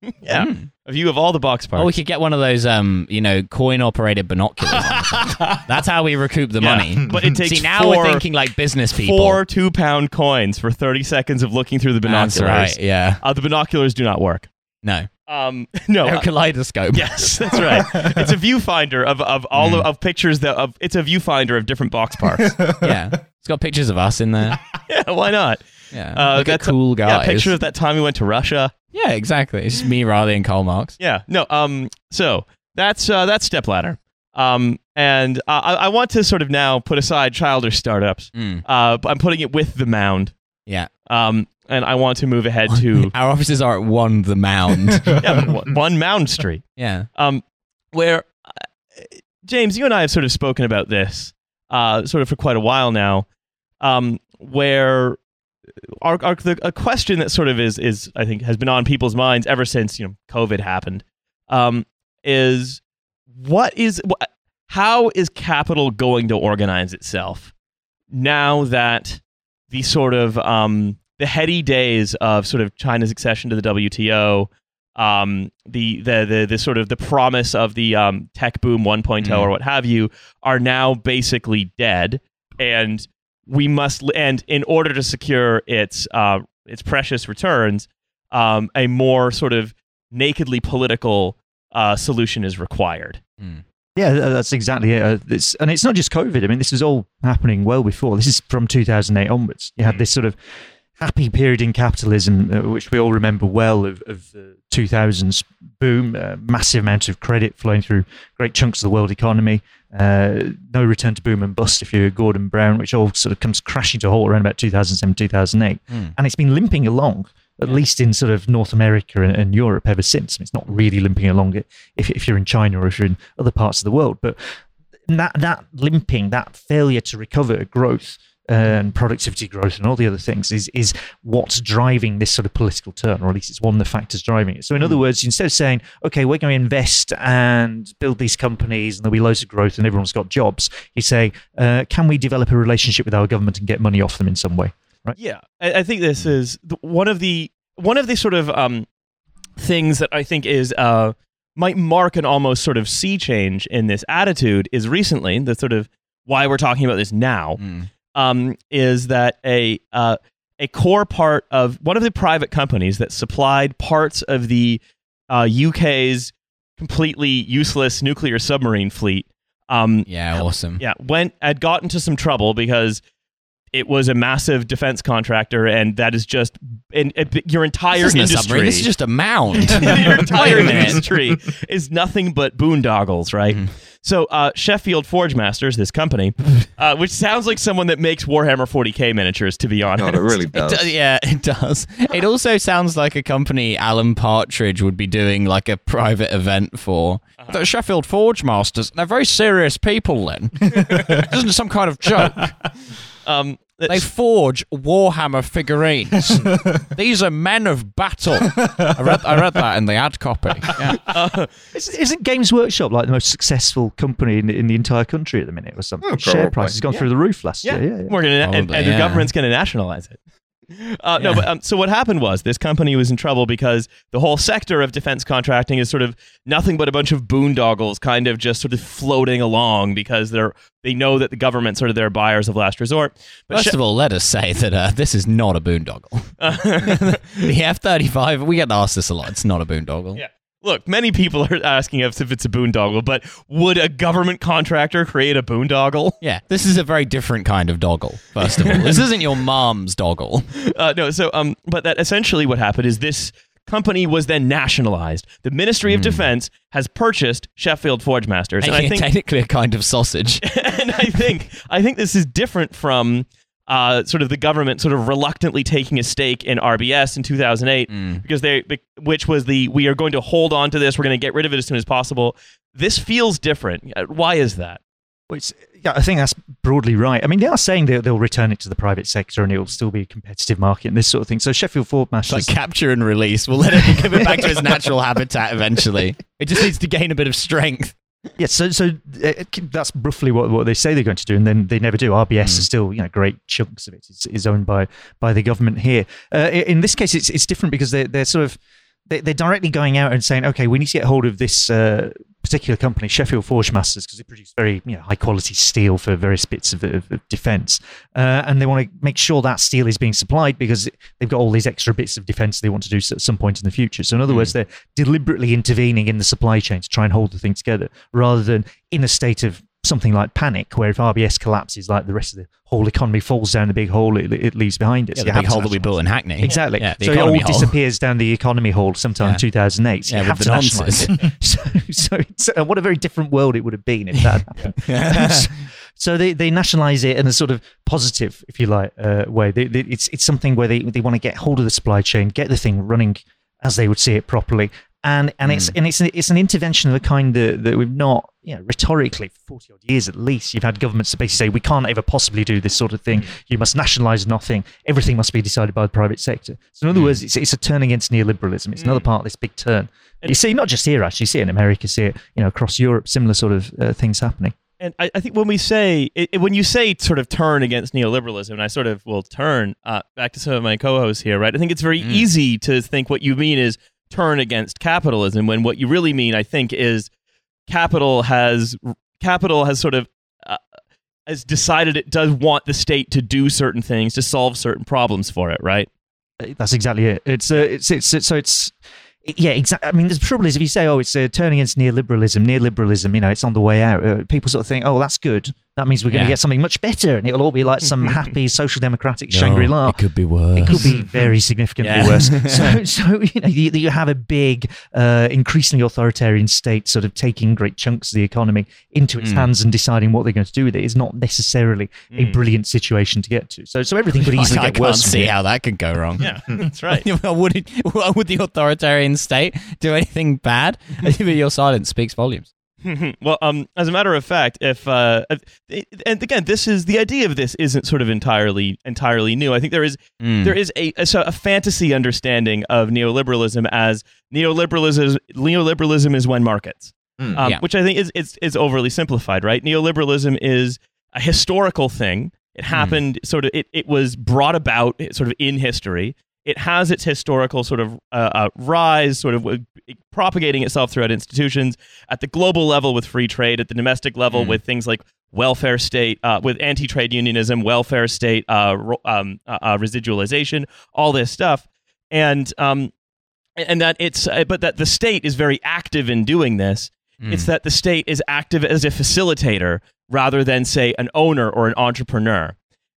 [laughs] Yeah, a view of all the box parks. Or we could get one of those, um, you know, coin-operated binoculars. on the front. That's how we recoup the Yeah, money. [laughs] but it takes See, now four- we're thinking like business people. Four two-pound coins for thirty seconds of looking through the That's binoculars. right. Yeah. Uh, the binoculars do not work. No. Um, [laughs] no. They're a uh, kaleidoscope. yes, that's right. It's a viewfinder of, of all Mm. of, of pictures that of it's a viewfinder of different box parks. [laughs] yeah. It's got pictures of us in there. yeah, why not? Yeah. Uh, Look at that's a- cool guys. Yeah, picture of that time we went to Russia. Yeah, exactly. It's just me, Riley, and Karl Marx. Yeah. No. Um. So that's uh, that's stepladder. Um. And uh, I I want to sort of now put aside childish startups. Mm. Uh. I'm putting it with the mound. Yeah. Um. And I want to move ahead to [laughs] Our offices are at one the mound. [laughs] yeah, one- one Mound Street. [laughs] yeah. Um. Where uh, James, you and I have sort of spoken about this. Uh. Sort of for quite a while now. Um. Where. Our, our, the, a question that sort of is is I think has been on people's minds ever since you know COVID happened, um, is what is wh- how is capital going to organize itself now that the sort of um, the heady days of sort of China's accession to the WTO, um, the, the the the sort of the promise of the um, tech boom 1.0 Mm. or what have you are now basically dead, and we must and in order to secure its uh, its precious returns, um, a more sort of nakedly political uh, solution is required. Yeah, that's exactly it. Uh, it's, and it's not just COVID. I mean, this was all happening well before. This is from 2008 onwards. You had this sort of happy period in capitalism, uh, which we all remember well of, of the 2000s boom, uh, massive amount of credit flowing through great chunks of the world economy. Uh, no return to boom and bust if you're Gordon Brown, which all sort of comes crashing to a halt around about 2007, 2008. Mm. And it's been limping along, at least in sort of North America and, and Europe ever since. It's not really limping along if, if you're in China or if you're in other parts of the world. But that, that limping, that failure to recover growth and productivity growth and all the other things is is what's driving this sort of political turn, or at least it's one of the factors driving it. So, in other words, instead of saying, okay, we're going to invest and build these companies and there'll be loads of growth and everyone's got jobs, you say, uh, can we develop a relationship with our government and get money off them in some way? Right? Yeah, I, I think this is one of the one of the sort of um, things that I think is uh, might mark an almost sort of sea change in this attitude is recently the sort of why we're talking about this now Mm. Um, is that a uh, a core part of one of the private companies that supplied parts of the uh, UK's completely useless nuclear submarine fleet. Um, Yeah, awesome. yeah, went had got into some trouble because it was a massive defense contractor, and that is just in, your entire This industry. This is just a mound. [laughs] your entire industry is nothing but boondoggles, right? Mhm. So, uh, Sheffield Forgemasters, this company, [laughs] uh, which sounds like someone that makes Warhammer 40k miniatures, to be honest. God, it really [laughs] It does. do- yeah, it does. It also sounds like a company Alan Partridge would be doing like a private event for. Uh-huh. The Sheffield Forgemasters, they're very serious people then. [laughs] Isn't some kind of joke? Um, They forge Warhammer figurines. [laughs] These are men of battle. I read, I read that in the ad copy. Yeah. uh, [laughs] Is- Isn't Games Workshop like the most successful company in, in the entire country at the minute or something? Oh, Share price has gone Yeah. through the roof last yeah, year. Yeah, yeah. we're gonna and, Probably, and the yeah. government's gonna nationalize it. [laughs] Uh, No, but um, so what happened was this company was in trouble because the whole sector of defense contracting is sort of nothing but a bunch of boondoggles, kind of just sort of floating along because they're they know that the government's sort of their buyers of last resort. But First of all, let us say that uh, this is not a boondoggle. [laughs] [laughs] the F 35, we get asked this a lot. It's not a boondoggle. Yeah. Look, many people are asking us if it's a boondoggle, but would a government contractor create a boondoggle? Yeah, this is a very different kind of doggle. First of all, this [laughs] isn't your mom's doggle. Uh, no, so um, but that essentially what happened is this company was then nationalized. The Ministry of Defense has purchased Sheffield Forgemasters, and I think, technically a kind of sausage. [laughs] and I think, I think this is different from. Uh, sort of the government sort of reluctantly taking a stake in RBS in 2008 Mm. because they, which was the we are going to hold on to this, we're going to get rid of it as soon as possible. This feels different. Uh, Why is that? Well, it's, yeah, I think that's broadly right. I mean, they are saying they, they'll return it to the private sector and it will still be a competitive market and this sort of thing. So Sheffield Ford It's like capture and release. We'll let it [laughs] give it back to its natural habitat eventually. It just needs to gain a bit of strength. Yeah. So, so uh, it- that's roughly what, what they say they're going to do, and then they never do. RBS Mm. is still, you know, great chunks of it is, is owned by by the government here. Uh, in this case, it's it's different because they they're sort of they, they're directly going out and saying, okay, we need to get hold of this uh, particular company, Sheffield Forgemasters, because they produce very you know, high quality steel for various bits of, of, of defense. Uh, and they want to make sure that steel is being supplied because they've got all these extra bits of defense they want to do at some point in the future. So, in other words, they're deliberately intervening in the supply chain to try and hold the thing together rather than in a state of something like panic, where if RBS collapses, like the rest of the whole economy falls down the big hole it, it leaves behind it. Yeah, So the big hole that we built in Hackney. Exactly. Yeah, so it all hole. disappears down the economy hole sometime Yeah. in 2008. So Yeah, you have to nationalise it. [laughs] so, so it's, uh, what a very different world it would have been if that happened. [laughs] [laughs] so, so they, they nationalise it in a sort of positive, if you like, uh, way. They, they, it's it's something where they, they want to get hold of the supply chain, get the thing running as they would see it properly. And and it's and it's an, it's an intervention of a kind that, that we've not you know, rhetorically for forty odd years at least. You've had governments that basically say we can't ever possibly do this sort of thing. You must nationalise nothing. Everything must be decided by the private sector. So in other words, it's it's a turn against neoliberalism. It's another part of this big turn. You see, not just here actually. You see it in America. See it you know across Europe. Similar sort of uh, things happening. And I, I think when we say it, it- when you say sort of turn against neoliberalism, and I sort of will turn uh, back to some of my co-hosts here, right? I think it's very easy to think what you mean is turn against capitalism, when what you really mean, I think, is capital has capital has sort of uh, has decided it does want the state to do certain things to solve certain problems for it, right? That's exactly it. It's uh, it's, it's it's so it's yeah, exactly. I mean, the trouble is if you say, "Oh, it's uh, turning against neoliberalism," neoliberalism, you know, it's on the way out. Uh, people sort of think, "Oh, that's good. That means we're going to Yeah. get something much better, and it'll all be like some [laughs] happy social democratic Shangri La." It could be worse. It could be very significantly Yeah. worse. [laughs] So, so you know, you, you have a big, uh, increasingly authoritarian state sort of taking great chunks of the economy into its Mm. hands and deciding what they're going to do with it is not necessarily a Mm. brilliant situation to get to. So, so everything could [laughs] easily I get can't worse. see how that could go wrong. Yeah, that's right. Would, it, would the authoritarian state do anything bad? Your silence speaks volumes. [laughs] well, um, as a matter of fact, if uh, and again, this is the idea of this isn't sort of entirely entirely new. I think there is Mm. there is a, a a fantasy understanding of neoliberalism as neoliberalism neoliberalism is when markets, Hmm. um, Yeah. which I think is, is is overly simplified. Right? Neoliberalism is a historical thing. It happened sort of. It it was brought about sort of in history. It has its historical sort of uh, uh, rise, sort of uh, propagating itself throughout institutions at the global level with free trade, at the domestic level Mm. with things like welfare state, uh, with anti-trade unionism, welfare state, uh, ro- um, uh, residualization, all this stuff, and um, and that it's uh, but that the state is very active in doing this. Mm. It's that the state is active as a facilitator rather than say an owner or an entrepreneur.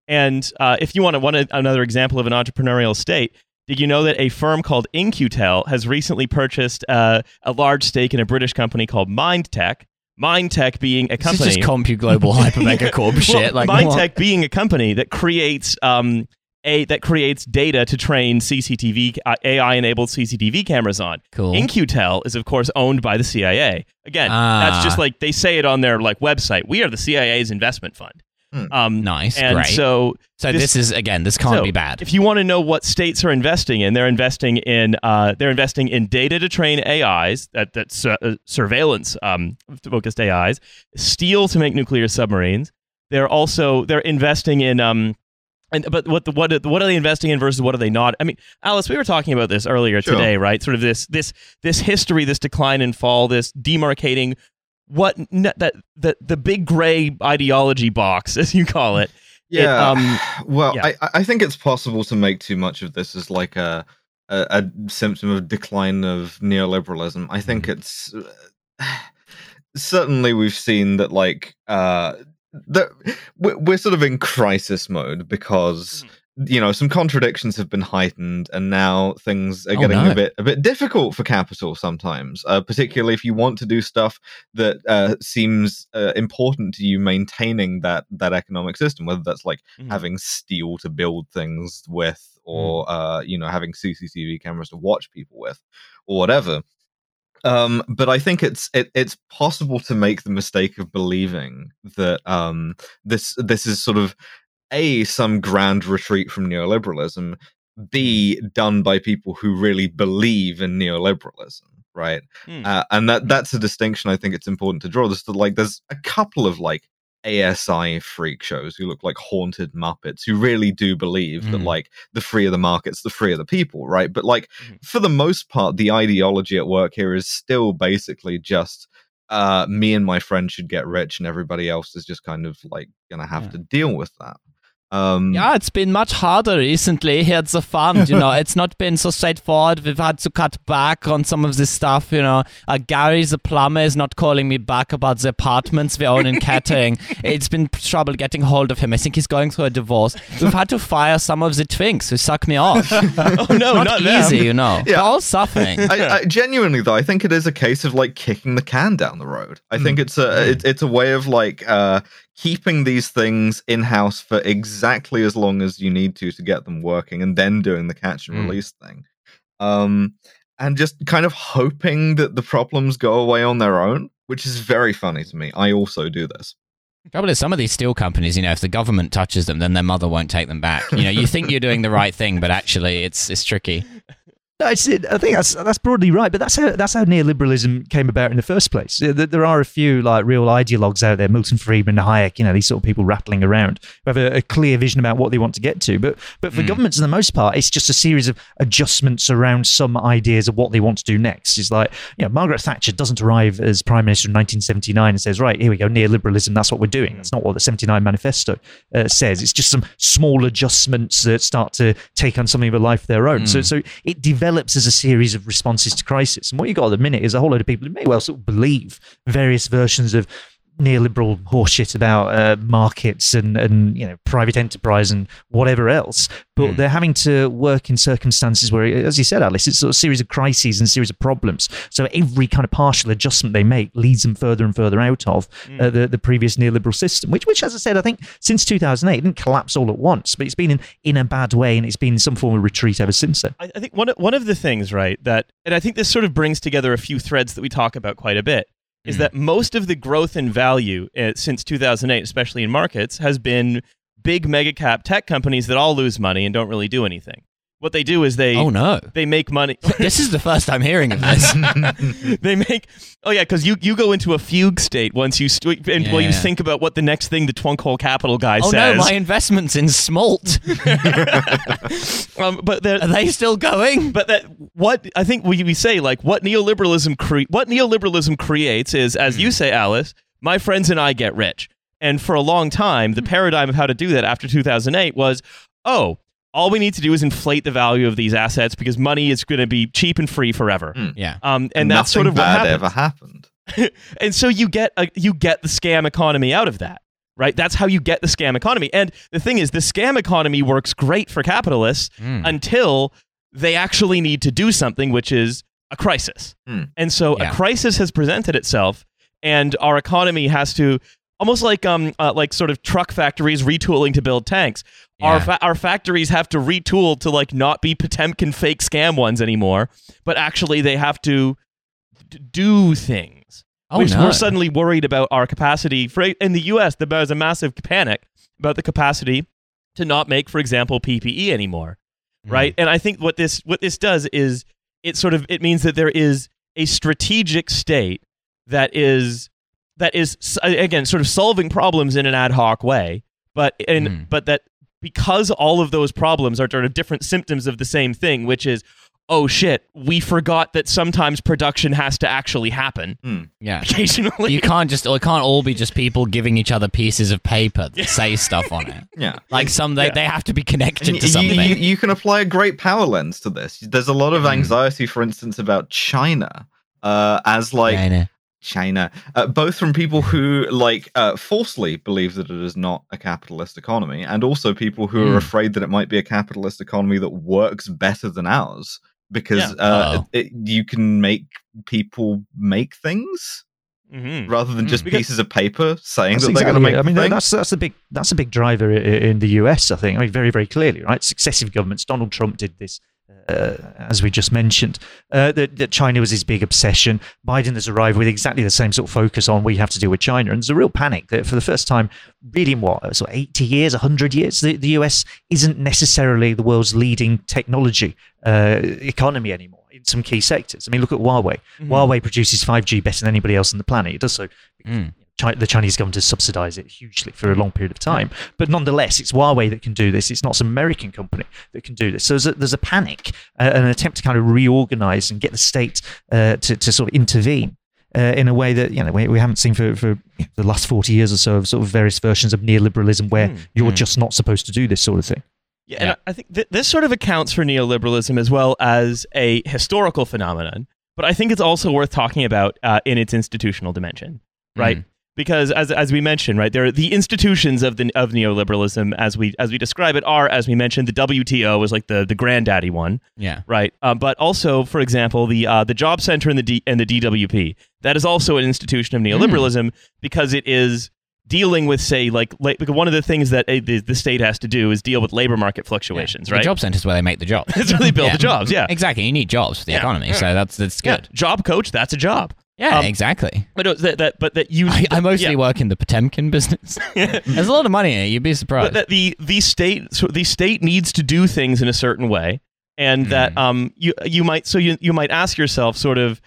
And uh, if you want to want another example of an entrepreneurial state, did you know that a firm called In-Q-Tel has recently purchased uh, a large stake in a British company called MindTech? MindTech being a company. This is just CompuGlobal [laughs] Hypermegacorp shit. Well, Like MindTech what? being a company that creates um, a that creates data to train CCTV uh, AI enabled CCTV cameras on. Cool. In-Q-Tel is of course owned by the CIA. Again, Ah. that's just like they say it on their like website. We are the CIA's investment fund. Hmm. Um, Nice, And great. so So this, is again, this can't so, be bad. If you want to know what states are investing in, they're investing in uh, they're investing in data to train AIs that that sur- uh, surveillance um, focused AIs, steel to make nuclear submarines. They're also they're investing in um, and but what the, what what are they investing in versus what are they not? I mean, Alice, we were talking about this earlier Sure. today, right? Sort of this this this history, this decline and fall, this demarcating what n- that the the big gray ideology box, [laughs] as you call it. It, Yeah. um, [sighs] well, yeah. I, I think it's possible to make too much of this as like a a, a symptom of decline of neoliberalism. I think Mm-hmm. it's [sighs] certainly we've seen that like uh that we're, we're sort of in crisis mode because Mm-hmm. You know some contradictions have been heightened and now things are Oh, getting no. a bit a bit difficult for capital sometimes uh, particularly if you want to do stuff that uh, seems uh, important to you maintaining that that economic system whether that's like Mhm. having steel to build things with or uh, you know having cctv cameras to watch people with or whatever um, but I think it's it, it's possible to make the mistake of believing that um, this this is sort of a some grand retreat from neoliberalism, b done by people who really believe in neoliberalism, right? Hmm. Uh, and that that's a distinction I think it's important to draw. There's like there's a couple of like ASI freak shows who look like haunted Muppets who really do believe that Mm. like the free of the markets, the free of the people, right? But like Mhm. for the most part, the ideology at work here is still basically just uh me and my friend should get rich and everybody else is just kind of like gonna have Yeah. to deal with that. Um Yeah, it's been much harder recently here at the farm. You know, [laughs] it's not been so straightforward. We've had to cut back on some of this stuff. You know, uh, Gary the plumber is not calling me back about the apartments we own in [laughs] Kettering. it's been trouble getting hold of him. I think he's going through a divorce. We've had to fire some of the twinks who suck me off. [laughs] oh no, not, not easy, them. you know. Yeah. We're all suffering. I, I genuinely though, I think it is a case of like kicking the can down the road. I think it's a it, it's a way of like uh keeping these things in house for exactly as long as you need to to get them working, and then doing the catch and Mm. release thing. Um, and just kind of hoping that the problems go away on their own, which is very funny to me. I also do this. Trouble is, some of these steel companies, you know, if the government touches them, then their mother won't take them back. You know, you think you're doing the right thing, but actually, it's it's tricky. No, I think that's that's broadly right, but that's how that's how neoliberalism came about in the first place. There are a few like real ideologues out there, Milton Friedman, Hayek, you know, these sort of people rattling around who have a, a clear vision about what they want to get to. But but for Mm. governments, for the most part, it's just a series of adjustments around some ideas of what they want to do next. It's like you know, Margaret Thatcher doesn't arrive as prime minister in 1979 and says, right, here we go, neoliberalism, that's what we're doing. That's not what the 79 manifesto uh, says. It's just some small adjustments that start to take on something of a life of their own. So Mm. so it develops as a series of responses to crisis. And what you got at the minute is a whole load of people who may well sort of believe various versions of neoliberal horseshit about uh, markets and, and you know private enterprise and whatever else, but Hmm. they're having to work in circumstances where, as you said, Alice, it's sort of a series of crises and a series of problems. So every kind of partial adjustment they make leads them further and further out of uh, the the previous neoliberal system, which, which, as I said, I think since 2008 it didn't collapse all at once, but it's been in, in a bad way and it's been some form of retreat ever since then. I, I think one one of the things, right, that and I think this sort of brings together a few threads that we talk about quite a bit is Mhm. that most of the growth in value uh, since 2008, especially in markets, has been big mega cap tech companies that all lose money and don't really do anything. What they do is they Oh no, they make money. [laughs] this is the first I'm hearing of this. [laughs] they make oh yeah because you, you go into a fugue state once you st- and well you think about what the next thing the twunk hole capital guy says. oh says no, my investments in Smolt [laughs] um, but are they still going? but that what I think we, we say like what neoliberalism cre- what neoliberalism creates is as you say Alice my friends and I get rich and for a long time the paradigm of how to do that after 2008 was oh all we need to do is inflate the value of these assets because money is going to be cheap and free forever Yeah. um, and that's sort of Nothing what bad ever happened. [laughs] and so you get a, you get the scam economy out of that right that's how you get the scam economy and the thing is the scam economy works great for capitalists Mm. until they actually need to do something which is a crisis Hmm. and so Yeah. a crisis has presented itself and our economy has to almost like um uh, like sort of truck factories retooling to build tanks our fa- our factories have to retool to like not be Potemkin fake scam ones anymore but actually they have to d- do things Oh which no. we're suddenly worried about our capacity. For in the U.S., there's a massive panic about the capacity to not make, for example, PPE anymore, Mm. right? And I think what this what this does is it sort of it means that there is a strategic state that is that is again sort of solving problems in an ad hoc way, but and Mm. but that because all of those problems are sort of different symptoms of the same thing, which is oh shit, we forgot that sometimes production has to actually happen Yeah. occasionally. You can't just, it can't all be just people giving each other pieces of paper that say stuff on it. [laughs] Yeah. Like some, they, Yeah. they have to be connected And to y- something. You, you, you can apply a great power lens to this. There's a lot of Mm. anxiety, for instance, about China uh, as like Yeah, I know. China, uh, both from people who like uh, falsely believe that it is not a capitalist economy, and also people who are Hmm. afraid that it might be a capitalist economy that works better than ours because Yeah. uh, it, you can make people make things Mhm. rather than Hmm. just Because- pieces of paper saying That's that they're exactly going to make. I mean, the that- thing. that's that's a big that's a big driver in the US. I think. I mean, very very clearly, right? Successive governments. Donald Trump did this, uh, as we just mentioned. Uh, that, that China was his big obsession. Biden has arrived with exactly the same sort of focus on we have to deal with China, and there's a real panic that for the first time, really in what sort of 80 years, 100 years, the, the US isn't necessarily the world's leading technology uh, economy anymore in some key sectors. I mean, look at Huawei. Mhm. Huawei produces 5G better than anybody else on the planet. It does so Mm. Chi- the Chinese government has subsidized it hugely for a long period of time. But nonetheless, it's Huawei that can do this. It's not some American company that can do this. So there's a, there's a panic, uh, an attempt to kind of reorganize and get the state uh, to, to sort of intervene. Uh, in a way that you know we, we haven't seen for, for the last 40 years or so of sort of various versions of neoliberalism where Hmm. you're Hmm. just not supposed to do this sort of thing. Yeah, and I I think th- this sort of accounts for neoliberalism as well as a historical phenomenon. But I think it's also worth talking about uh, in its institutional dimension, right? Mm. Because as as we mentioned, right, there are the institutions of the of neoliberalism as we as we describe it are, as we mentioned, the WTO is like the the granddaddy one, Yeah. right? Uh, but also, for example, the uh, the Job Center and the D- and the DWP that is also an institution of neoliberalism because it is dealing with say like la- because one of the things that uh, the, the state has to do is deal with labor market fluctuations, The right? job centers where they make the jobs. [laughs] It's really build Yeah. the jobs, yeah. Exactly. You need jobs for the Yeah. economy, so that's that's Yeah, good. job coach, that's a job. Yeah, Um, exactly. But uh, that, that but that you I, I mostly yeah. work in the Potemkin business. [laughs] There's a lot of money in it. You'd be but surprised. that the the state so the state needs to do things in a certain way and that Mm. um you you might so you you might ask yourself sort of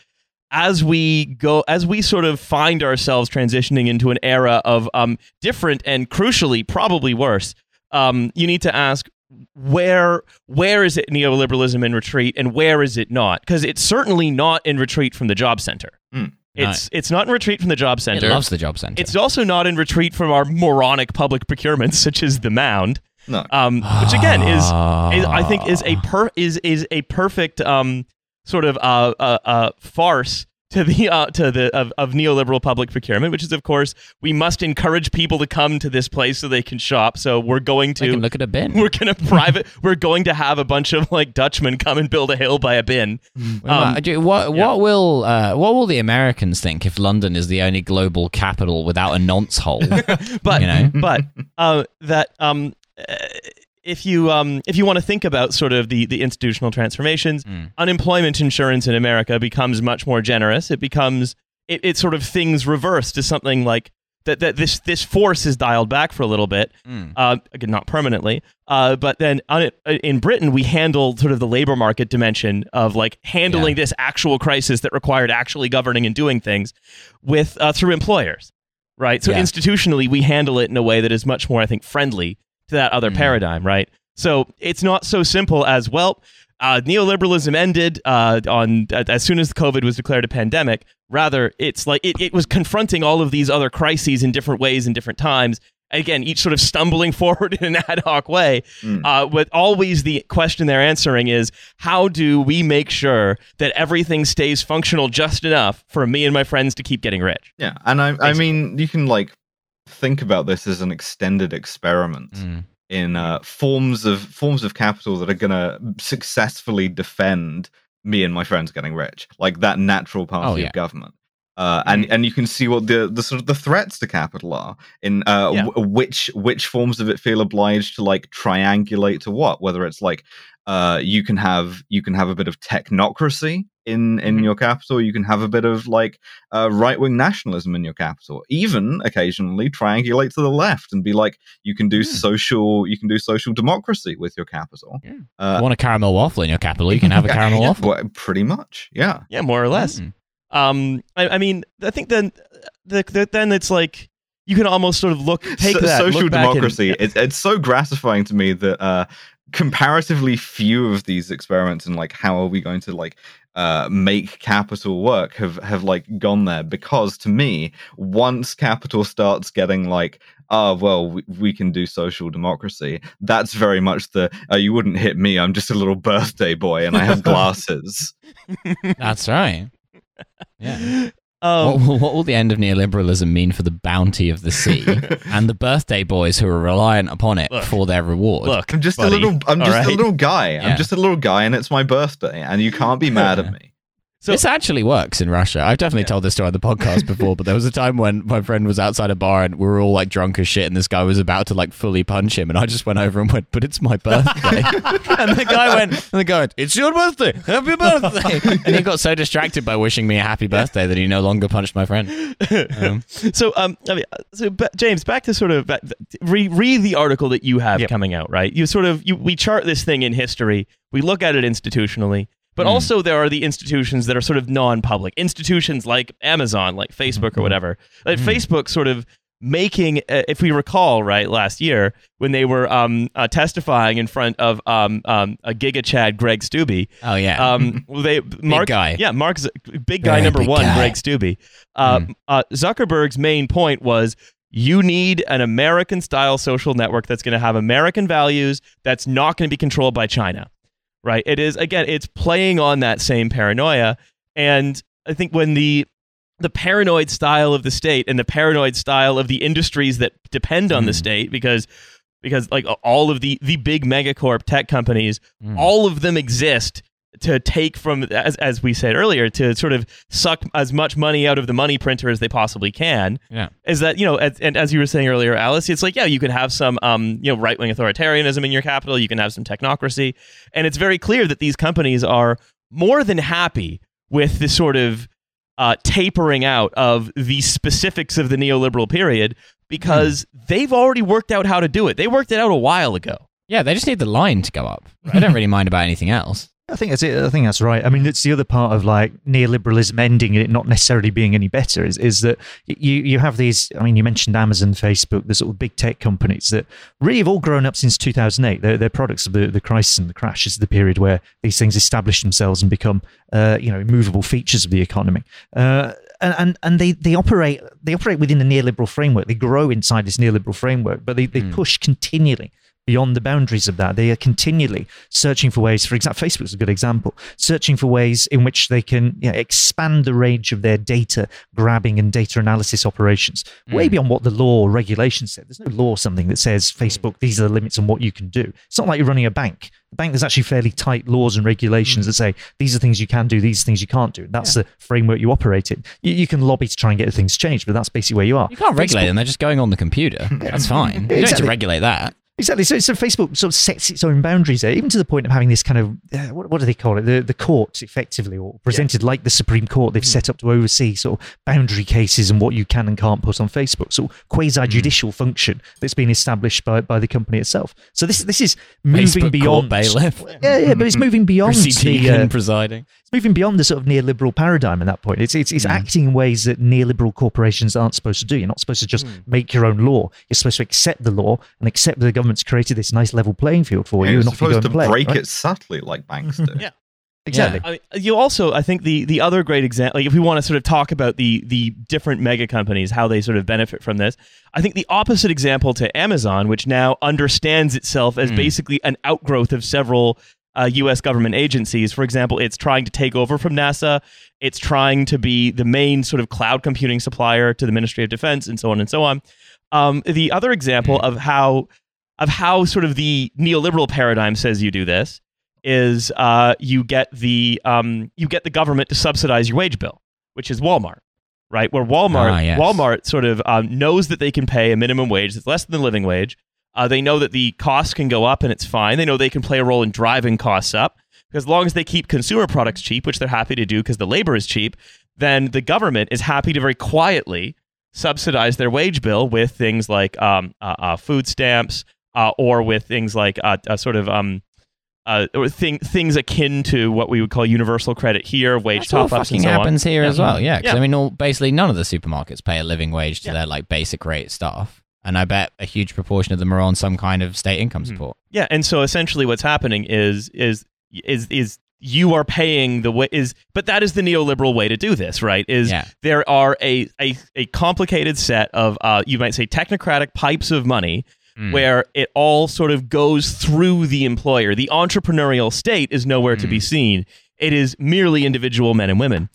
as we go as we sort of find ourselves transitioning into an era of um different and crucially probably worse um you need to ask where where is it neoliberalism in retreat and where is it not because it's certainly not in retreat from the job center Hmm. it's it's not in retreat from the job it center loves the job center. it's also not in retreat from our moronic public procurements, such as the Mound, No. um, which again is, is I think is Ah. a per is is a perfect um, sort of uh, uh, uh, farce to the uh, to the of, of neoliberal public procurement, which is of course we must encourage people to come to this place so they can shop. So we're going to look at a bin. we're gonna private [laughs] we're going to have a bunch of like Dutchmen come and build a hill by a bin. Um, uh, do- what yeah. what will uh, what will the Americans think if London is the only global capital without a nonce hole? [laughs] but You know? but uh, that um, uh, if you um, if you want to think about sort of the the institutional transformations, Mm. unemployment insurance in America becomes much more generous. It becomes it, it sort of things reverse to something like that. That this this force is dialed back for a little bit. Mm. Uh, again, not permanently. Uh, but then on it, uh, in Britain, we handled sort of the labor market dimension of like handling this actual crisis that required actually governing and doing things with uh, through employers, right? So Yeah. institutionally, we handle it in a way that is much more, I think, friendly to that other Mhm. paradigm, right? So it's not so simple as well. Uh, neoliberalism ended uh, on as soon as COVID was declared a pandemic. Rather, it's like it, it was confronting all of these other crises in different ways in different times. Again, each sort of stumbling [laughs] forward in an ad hoc way. Mm. Uh, but always the question they're answering is how do we make sure that everything stays functional just enough for me and my friends to keep getting rich? Yeah, and I, I mean, you can like think about this as an extended experiment Mm. in uh, forms of forms of capital that are going to successfully defend me and my friends getting rich, like that natural party Oh, yeah. of government. Uh, and and you can see what the, the sort of the threats to capital are in uh, Yeah. w- which which forms of it feel obliged to like triangulate to what whether it's like uh, you can have you can have a bit of technocracy in in Mhm. your capital you can have a bit of like uh, right wing nationalism in your capital even occasionally triangulate to the left and be like you can do Hmm. social you can do social democracy with your capital Yeah. uh, Want a caramel waffle in your capital? You can have a [laughs] caramel yeah, waffle. well, pretty much yeah Yeah, more or less. Mm. Um, I, I mean, I think then, the, the, then it's like you can almost sort of look take So- that social look back and- democracy it's, it's so gratifying to me that uh comparatively few of these experiments and like how are we going to like uh make capital work have have like gone there because to me once capital starts getting like oh well we, we can do social democracy that's very much the uh, you wouldn't hit me i'm just a little [laughs] birthday boy and i have glasses That's right. Yeah. [laughs] Um, what, will- what will the end of neoliberalism mean for the bounty of the sea [laughs] and the birthday boys who are reliant upon it Look. for their reward? look, i'm just buddy, a little i'm all just a little guy Yeah. i'm just a little guy and it's my birthday and you can't be mad at me So- this actually works in Russia. I've definitely told this story on the podcast [laughs] before, but there was a time when my friend was outside a bar and we were all like drunk as shit, and this guy was about to like fully punch him, and I just went over and went, "But it's my birthday," [laughs] and the guy went, "And the guy went, it's your birthday, happy birthday," and he got so distracted by wishing me a happy birthday that he no longer punched my friend. Um, [laughs] so um, I mean, uh, so James, back to sort of re- read the article that you have Yep. coming out, right? You sort of you we chart this thing in history. We look at it institutionally. But Mm. also there are the institutions that are sort of non-public institutions like Amazon, like Facebook or whatever. Like Mm. Facebook sort of making, uh, if we recall, right last year when they were um, uh, testifying in front of um, um, a Giga Chad Greg Steube. Oh yeah. Um, [laughs] they Mark, guy. yeah, Mark, Z- big guy Very number big one, guy. Greg Steube. Uh, Mm. uh, Zuckerberg's main point was you need an American style social network that's going to have American values that's not going to be controlled by China. Right? It is again, it's playing on that same paranoia, and I think when the the paranoid style of the state and the paranoid style of the industries that depend on the Mm. state because because like all of the the big megacorp tech companies Mm. all of them exist to take from as as we said earlier to sort of suck as much money out of the money printer as they possibly can Yeah. is that you know as, and as you were saying earlier alice it's like yeah you can have some um you know right-wing authoritarianism in your capital you can have some technocracy and it's very clear that these companies are more than happy with the sort of uh, tapering out of the specifics of the neoliberal period because they've already worked out how to do it they worked it out a while ago Yeah, they just need the line to go up. I don't [laughs] really mind about anything else. I think that's it. I think that's right. I mean, it's the other part of like neoliberalism ending and it not necessarily being any better is, is that you, you have these. I mean, you mentioned Amazon, Facebook, the sort of big tech companies that really have all grown up since 2008. They're, they're products of the, the crisis and the crash. Is the period where these things establish themselves and become, uh, you know, immovable features of the economy. Uh, and, and and they, they operate they operate within a neoliberal framework. They grow inside this neoliberal framework, but they, they push continually beyond the boundaries of that. They are continually searching for ways. For example, Facebook's a good example. Searching for ways in which they can you know, expand the range of their data grabbing and data analysis operations way mm. beyond what the law or regulation said. There's no law or something that says mm. Facebook these are the limits on what you can do. It's not like you're running a bank. The bank there's actually fairly tight laws and regulations mm. that say these are things you can do, these are things you can't do. That's the framework you operate in. You, you can lobby to try and get things changed, but that's basically where you are. You can't regulate Facebook- them. They're just going on the computer. [laughs] That's fine. You don't need to regulate that. Exactly. So, so Facebook sort of sets its own boundaries there, even to the point of having this kind of uh, what, what do they call it? The the court, effectively, or presented like the Supreme Court. They've hmm. set up to oversee sort of boundary cases and what you can and can't put on Facebook. So quasi judicial hmm. function that's been established by, by the company itself. So this this is moving Facebook beyond bailiff. Yeah, yeah, but it's hmm. moving beyond the. Uh, presiding. it's moving beyond the sort of neoliberal paradigm at that point. It's it's, it's acting in ways that neoliberal corporations aren't supposed to do. You're not supposed to just make your own law. You're supposed to accept the law and accept the the government's created this nice level playing field for you, You're and off you go supposed and to play. break right? it subtly like banks [laughs] do. Yeah. [laughs] Exactly. I mean, you also, I think the the other great example, like if we want to sort of talk about the the different mega companies, how they sort of benefit from this, I think the opposite example to Amazon, which now understands itself as Mm. basically an outgrowth of several uh, U.S. government agencies. For example, it's trying to take over from NASA. It's trying to be the main sort of cloud computing supplier to the Ministry of Defense, and so on and so on. Um, the other example of how of how sort of the neoliberal paradigm says you do this is uh, you get the um, you get the government to subsidize your wage bill, which is Walmart, right? Where Walmart Ah, yes. Walmart sort of um, knows that they can pay a minimum wage that's less than the living wage. Uh, they know that the costs can go up and it's fine. They know they can play a role in driving costs up because as long as they keep consumer products cheap, which they're happy to do because the labor is cheap, then the government is happy to very quietly subsidize their wage bill with things like um, uh, uh, food stamps uh, or with things like uh, uh, sort of um, uh, thing, things akin to what we would call universal credit here, wage That's top ups and so happens on. here as well. Yeah, because Yeah. I mean, all, basically none of the supermarkets pay a living wage to Yeah. their like basic rate staff, and I bet a huge proportion of them are on some kind of state income Mhm. support. Yeah, and so essentially what's happening is is is is you are paying the way is but that is the neoliberal way to do this, right? Is Yeah. there are a, a a complicated set of uh you might say technocratic pipes of money Mm. where it all sort of goes through the employer. The entrepreneurial state is nowhere to be Mm. seen. It is merely individual men and women.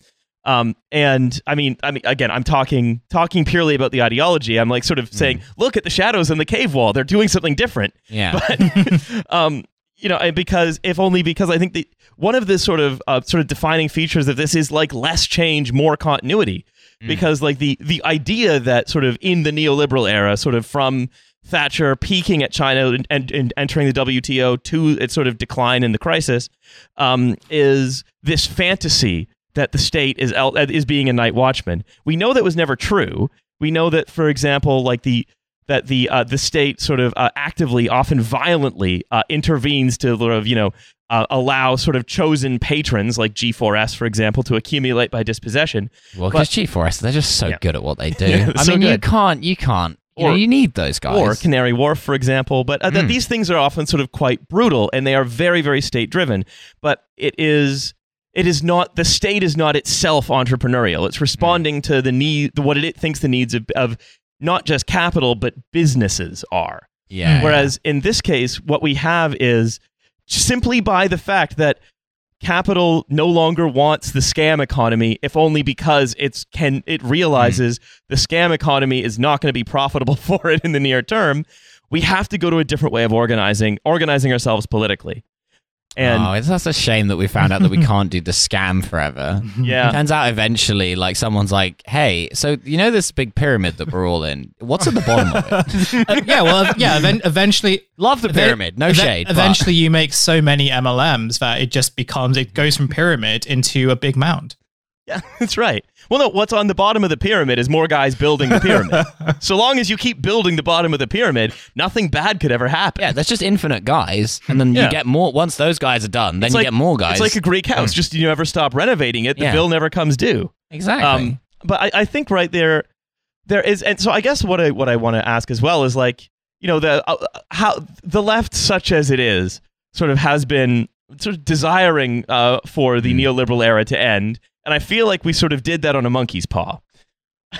Um, and I mean, I mean, again, I'm talking talking purely about the ideology. I'm like sort of saying, look at the shadows in the cave wall. They're doing something different Yeah, [laughs] but [laughs] um you know because if only because i think the one of the sort of uh, sort of defining features of this is like less change more continuity because like the the idea that sort of in the neoliberal era sort of from thatcher peaking at china and, and, and entering the wto to its sort of decline in the crisis um, is this fantasy that the state is el- is being a night watchman we know that was never true we know that for example like the that the uh, the state sort of uh, actively, often violently, uh, intervenes to sort of you know uh, allow sort of chosen patrons like G4S, for example, to accumulate by dispossession. Well, because G4S, they're just so Yeah. good at what they [laughs] do. Yeah, I so mean, you can't, you can't, you, know, Or- you need those guys. or Canary Wharf, for example. But uh, that Mm. these things are often sort of quite brutal, and they are very, very state driven. But it is. It is not the state is not itself entrepreneurial. It's responding to the need, what it thinks the needs of, of not just capital but businesses are. yeah. Whereas in this case, what we have is simply by the fact that capital no longer wants the scam economy, if only because it's can it realizes mm-hmm. the scam economy is not going to be profitable [laughs] for it in the near term. We have to go to a different way of organizing, organizing ourselves politically. And oh, it's that's a shame that we found out that we [laughs] can't do the scam forever. yeah, It Turns out eventually, like someone's like, "Hey, so you know this big pyramid that we're all in? What's at the bottom of it? [laughs] Uh, yeah, well, yeah. Then eventually, Love the pyramid, no ev- shade. but- Eventually, you make so many MLMs that it just becomes it goes from pyramid into a big mound. Yeah, [laughs] that's right. Well, no, what's on the bottom of the pyramid is more guys building the pyramid. [laughs] so long as you keep building the bottom of the pyramid, nothing bad could ever happen. yeah, there's just infinite guys, and then Yeah. you get more. Once those guys are done, then It's you like- get more guys. It's like a Greek house. Just you never stop renovating it. The Yeah. bill never comes due. exactly. Um, but I, I think right there, there is, and so I guess what I what I want to ask as well is like you know the uh, how the left, such as it is, sort of has been sort of desiring uh, for the neoliberal era to end, and I feel like we sort of did that on a monkey's paw. [laughs]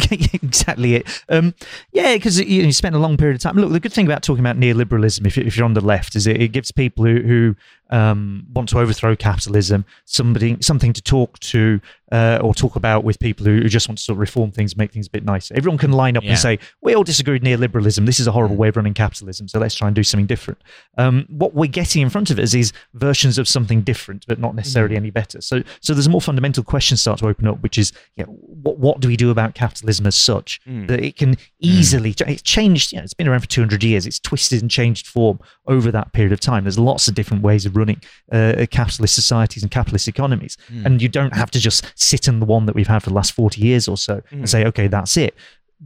exactly it. Um, yeah, because you, you spent a long period of time. Look, the good thing about talking about neoliberalism, if, you- if you're on the left, is it, it gives people who, who um, want to overthrow capitalism somebody something to talk to uh, or talk about with people who, who just want to sort of reform things, make things a bit nicer. Everyone can line up Yeah. and say, "We all disagree with neoliberalism. This is a horrible way of running capitalism. So let's try and do something different." Um, what we're getting in front of us is versions of something different, but not necessarily any better. So, so there's a more fundamental question start to open up, which is, you know, what what do we do about capitalism as such that it can Hmm. easily it's changed? You know, it's been around for 200 years. It's twisted and changed form over that period of time. There's lots of different ways of running uh, capitalist societies and capitalist economies, hmm. and you don't have to just sit in the one that we've had for the last 40 years or so and hmm. say, okay, that's it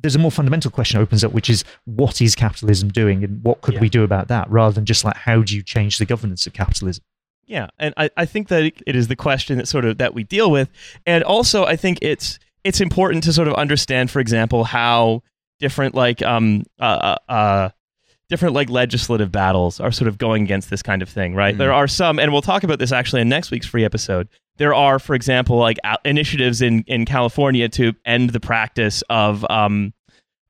there's a more fundamental question opens up, which is what is capitalism doing and what could Yeah. we do about that rather than just like how do you change the governance of capitalism? Yeah, and I, I think that it is the question that sort of that we deal with, and also I think it's it's important to sort of understand, for example, how different like um uh uh. uh different like legislative battles are sort of going against this kind of thing right Mm. there are some and we'll talk about this actually in next week's free episode there are for example like a- initiatives in in california to end the practice of um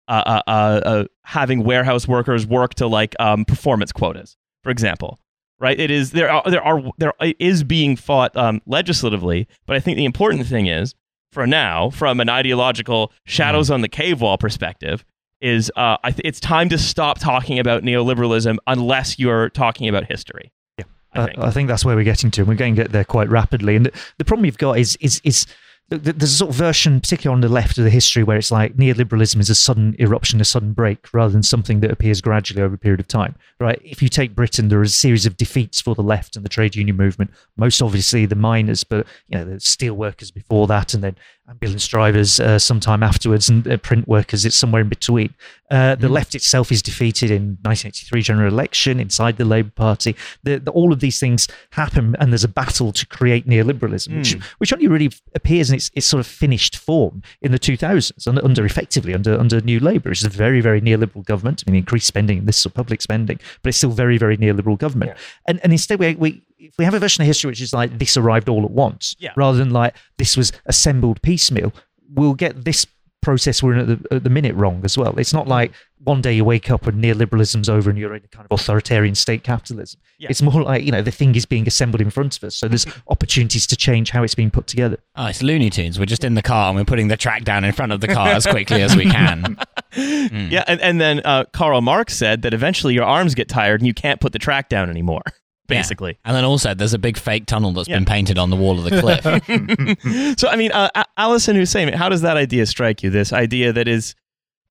uh, uh, uh, uh, having warehouse workers work to like um, performance quotas, for example. Right? It is there are there are there is being fought um, legislatively, but I think the important thing is for now, from an ideological shadows on the cave wall perspective, is uh, I th- it's time to stop talking about neoliberalism unless you're talking about history. Yeah. I think. I think that's where we're getting to, and we're going to get there quite rapidly. And the, the problem you've got is is is there's a sort of version, particularly on the left of the history, where it's like neoliberalism is a sudden eruption, a sudden break, rather than something that appears gradually over a period of time. Right? If you take Britain, there is a series of defeats for the left and the trade union movement. Most obviously the miners, but you know the steel workers before that, and then ambulance drivers uh, sometime afterwards, and uh, print workers. It's somewhere in between. Uh, the left itself is defeated in 1983 general election inside the Labour Party. The, the, all of these things happen, and there's a battle to create neoliberalism, which, which only really appears in its, its sort of finished form in the 2000s under, under effectively under under New Labour. It's a very very neoliberal government. I mean, increased spending, this sort of public spending, but it's still very very neoliberal government. And and instead we we if we have a version of history which is like this arrived all at once, Yeah. rather than like this was assembled piecemeal, we'll get this process we're in at the, at the minute wrong as well. It's not like one day you wake up and neoliberalism's over and you're in a kind of authoritarian state capitalism. Yeah. It's more like, you know, the thing is being assembled in front of us. So there's [laughs] opportunities to change how it's being put together. Oh, it's Looney Tunes. We're just in the car and we're putting the track down in front of the car as quickly as we can. [laughs] Yeah, and, and then uh, Karl Marx said that eventually your arms get tired and you can't put the track down anymore. Basically, And then also, there's a big fake tunnel that's Yeah. been painted on the wall of the cliff. [laughs] so I mean, uh, A- Alison Hussein, how does that idea strike you? This idea that is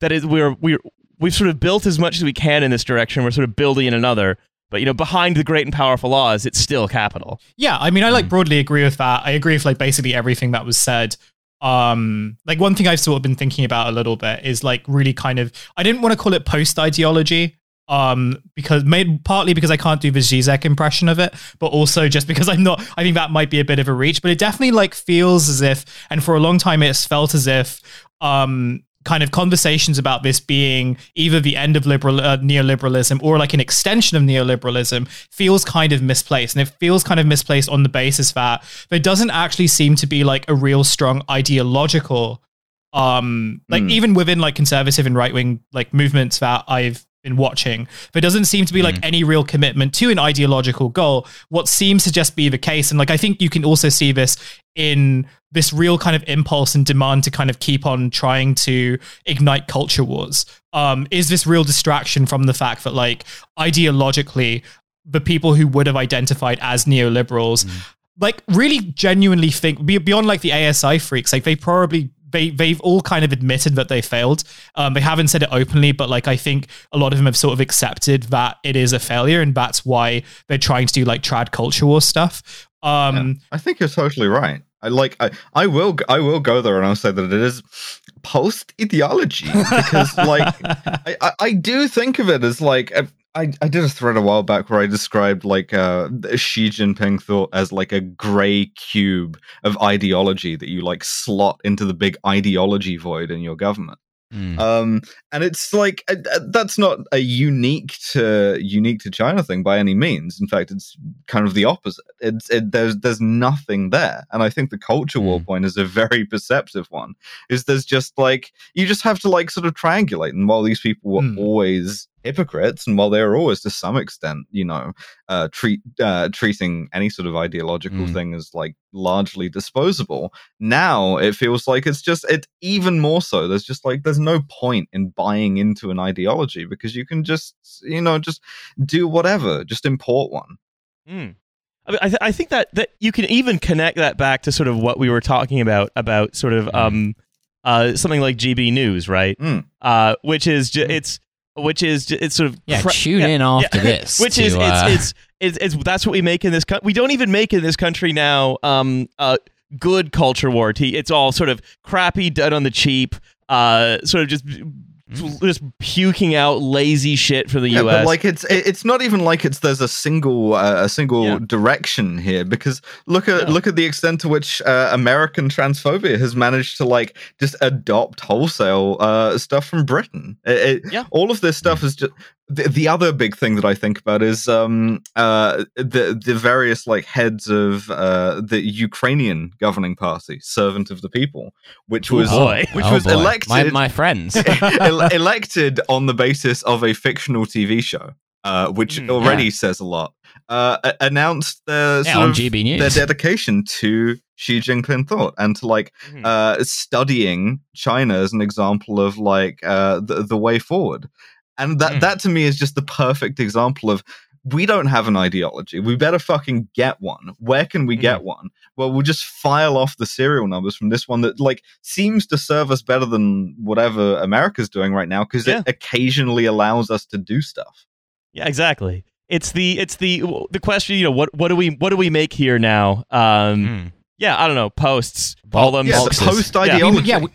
that is we're we're we've sort of built as much as we can in this direction. We're sort of building in another, but you know, behind the great and powerful laws, it's still capital. Yeah, I mean, I like broadly agree with that. I agree with like basically everything that was said. um like one thing I've sort of been thinking about a little bit is like really kind of I didn't want to call it post ideology um because made partly because I can't do the Zizek impression of it but also just because I'm not I think that might be a bit of a reach but it definitely like feels as if and for a long time it's felt as if um kind of conversations about this being either the end of liberal uh, neoliberalism or like an extension of neoliberalism feels kind of misplaced and it feels kind of misplaced on the basis that there doesn't actually seem to be like a real strong ideological um like Hmm. even within like conservative and right-wing like movements that I've been watching. There doesn't seem to be like any real commitment to an ideological goal. What seems to just be the case and like I think you can also see this in this real kind of impulse and demand to kind of keep on trying to ignite culture wars um, is this real distraction from the fact that like ideologically the people who would have identified as neoliberals like really genuinely think beyond like the ASI freaks like they probably they they've all kind of admitted that they failed um, they haven't said it openly but like I think a lot of them have sort of accepted that it is a failure and that's why they're trying to do like trad culture war stuff um I think you're totally right. I like I, I will I will go there and I'll say that it is post ideology because like [laughs] I, I, I do think of it as like a- I, I did a thread a while back where I described like uh, Xi Jinping thought as like a gray cube of ideology that you like slot into the big ideology void in your government. Mm. Um, and it's like uh, uh, that's not a unique to unique to China thing by any means. In fact, it's kind of the opposite. It's it, there's there's nothing there, and I think the culture war Mm. point is a very perceptive one. Is there's just like you just have to like sort of triangulate, and while these people were Mm. always hypocrites, and while they are always to some extent, you know, uh, treat uh, treating any sort of ideological Mm. thing as like largely disposable, now it feels like it's just it even more so there's just like there's no point in buying into an ideology because you can just you know just do whatever just import one Mm. I, mean, I, th- I think that that you can even connect that back to sort of what we were talking about about sort of um uh something like GB News, right? Mm. Uh, which is ju- it's which is it's sort of Yeah, cra- tune yeah, in after yeah. [laughs] this. which to, is uh, it's, it's it's it's that's what we make in this country. We don't even make in this country now. Um, uh, good culture war. T- It's all sort of crappy, done on the cheap. Uh, sort of just just puking out lazy shit from the yeah, U.S. but like it's it's not even like it's there's a single uh, a single Yeah. direction here because look at Yeah. look at the extent to which uh, American transphobia has managed to like just adopt wholesale uh, stuff from Britain. It, it- Yeah. all of this stuff is just the, the other big thing that I think about is um uh the the various like heads of uh the Ukrainian governing party, Servant of the People, which Oh, was boy. which oh was boy. elected My, my friends. [laughs] [laughs] el- elected on the basis of a fictional TV show, uh, which Hmm, already says a lot. Uh, announced their Yeah, on of GB News. their dedication to Xi Jinping thought and to like uh, studying China as an example of like uh, the the way forward. And that Hmm. that to me is just the perfect example of we don't have an ideology. We better fucking get one. Where can we get one? Well, we'll just file off the serial numbers from this one that like seems to serve us better than whatever America's doing right now because Yeah. it occasionally allows us to do stuff. Yeah, exactly. It's the it's the the question. You know, what what do we what do we make here now? Um, Mm. Yeah, I don't know. Posts, Bo- all them Yeah, boxes. post We- ideology. yeah, [laughs] we-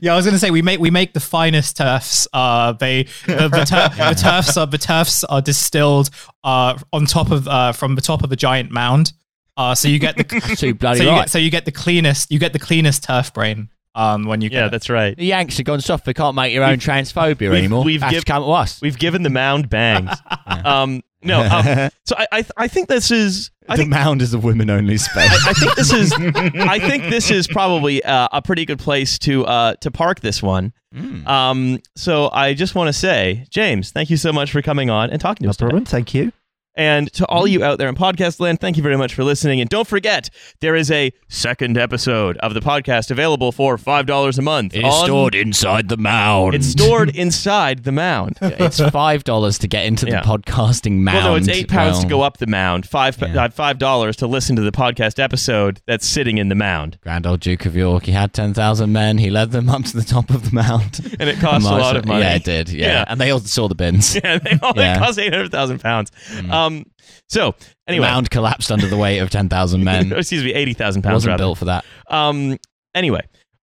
yeah. I was gonna say we make we make the finest turfs. Uh, they the, the, tur- [laughs] the turfs are the turfs are distilled uh on top of uh from the top of a giant mound. Uh, so you get the [laughs] Too bloody so you right. get so you get the cleanest you get the cleanest turf brain. Um, when you get Yeah, it. that's right. the Yanks have gone soft. They can't make their own transphobia we've- anymore. we've Have give- come to us. We've given the mound bangs. um, no, [laughs] um, so I, I I think this is I the think mound is a women-only space. I think this is [laughs] I think this is probably uh, a pretty good place to uh, to park this one. Mm. Um, so I just want to say, James, thank you so much for coming on and talking to No us. today. Thank you. And to all you out there in podcast land, thank you very much for listening. And don't forget, there is a second episode of the podcast available for five dollars a month. It is on- stored inside the mound. It's stored inside the mound. [laughs] it's five dollars to get into the Yeah. podcasting mound. Well, no, it's eight pounds to go up the mound. Five Yeah. uh, five dollars to listen to the podcast episode that's sitting in the mound, Grand old Duke of York. He had ten thousand men. He led them up to the top of the mound. [laughs] and it cost a lot of money. Yeah, it did. Yeah, Yeah. and they all saw the bins. [laughs] Yeah, they all Yeah. they cost eight hundred thousand pounds. Mm. Um, Um. So anyway, The mound collapsed under the weight of 10,000 men. [laughs] excuse me, eighty thousand pounds. wasn't rather. built for that. Um. Anyway,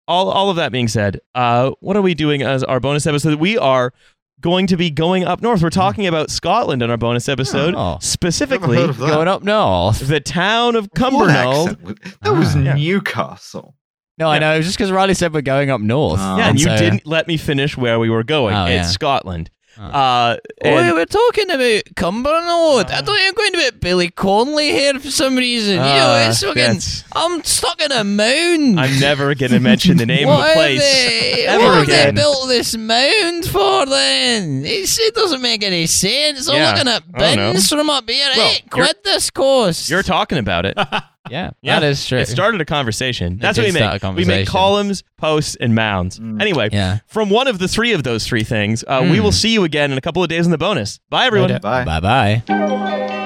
all all of that being said, uh, what are we doing as our bonus episode? We are going to be going up north. We're talking about Scotland in our bonus episode, Oh. specifically Never heard of that. Going up north. the town of Cumbernauld. That was Ah. Newcastle. No, I know. It was just because Riley said we're going up north. Ah. Yeah, and you so- didn't let me finish where we were going. Oh, it's yeah. Scotland. Oh. Uh, Oh, we're talking about Cumbernauld. I thought you were going about Billy Connolly here for some reason. you know, Uh, it's fucking. I'm stuck in a mound. I'm never going to mention the name of the place they, ever what have they built this mound for then? It's, it doesn't make any sense. I'm Yeah, looking at bins from up here. Well, you're- quit this course. You're talking about it. [laughs] yeah, [laughs] Yeah, that is true. It started a conversation. That's what we make. We make columns, posts, and mounds. Mm. Anyway, yeah. from one of the three of those three things, uh, we Mm. will see you again in a couple of days in the bonus. Bye, everyone. Later. Bye. Bye bye.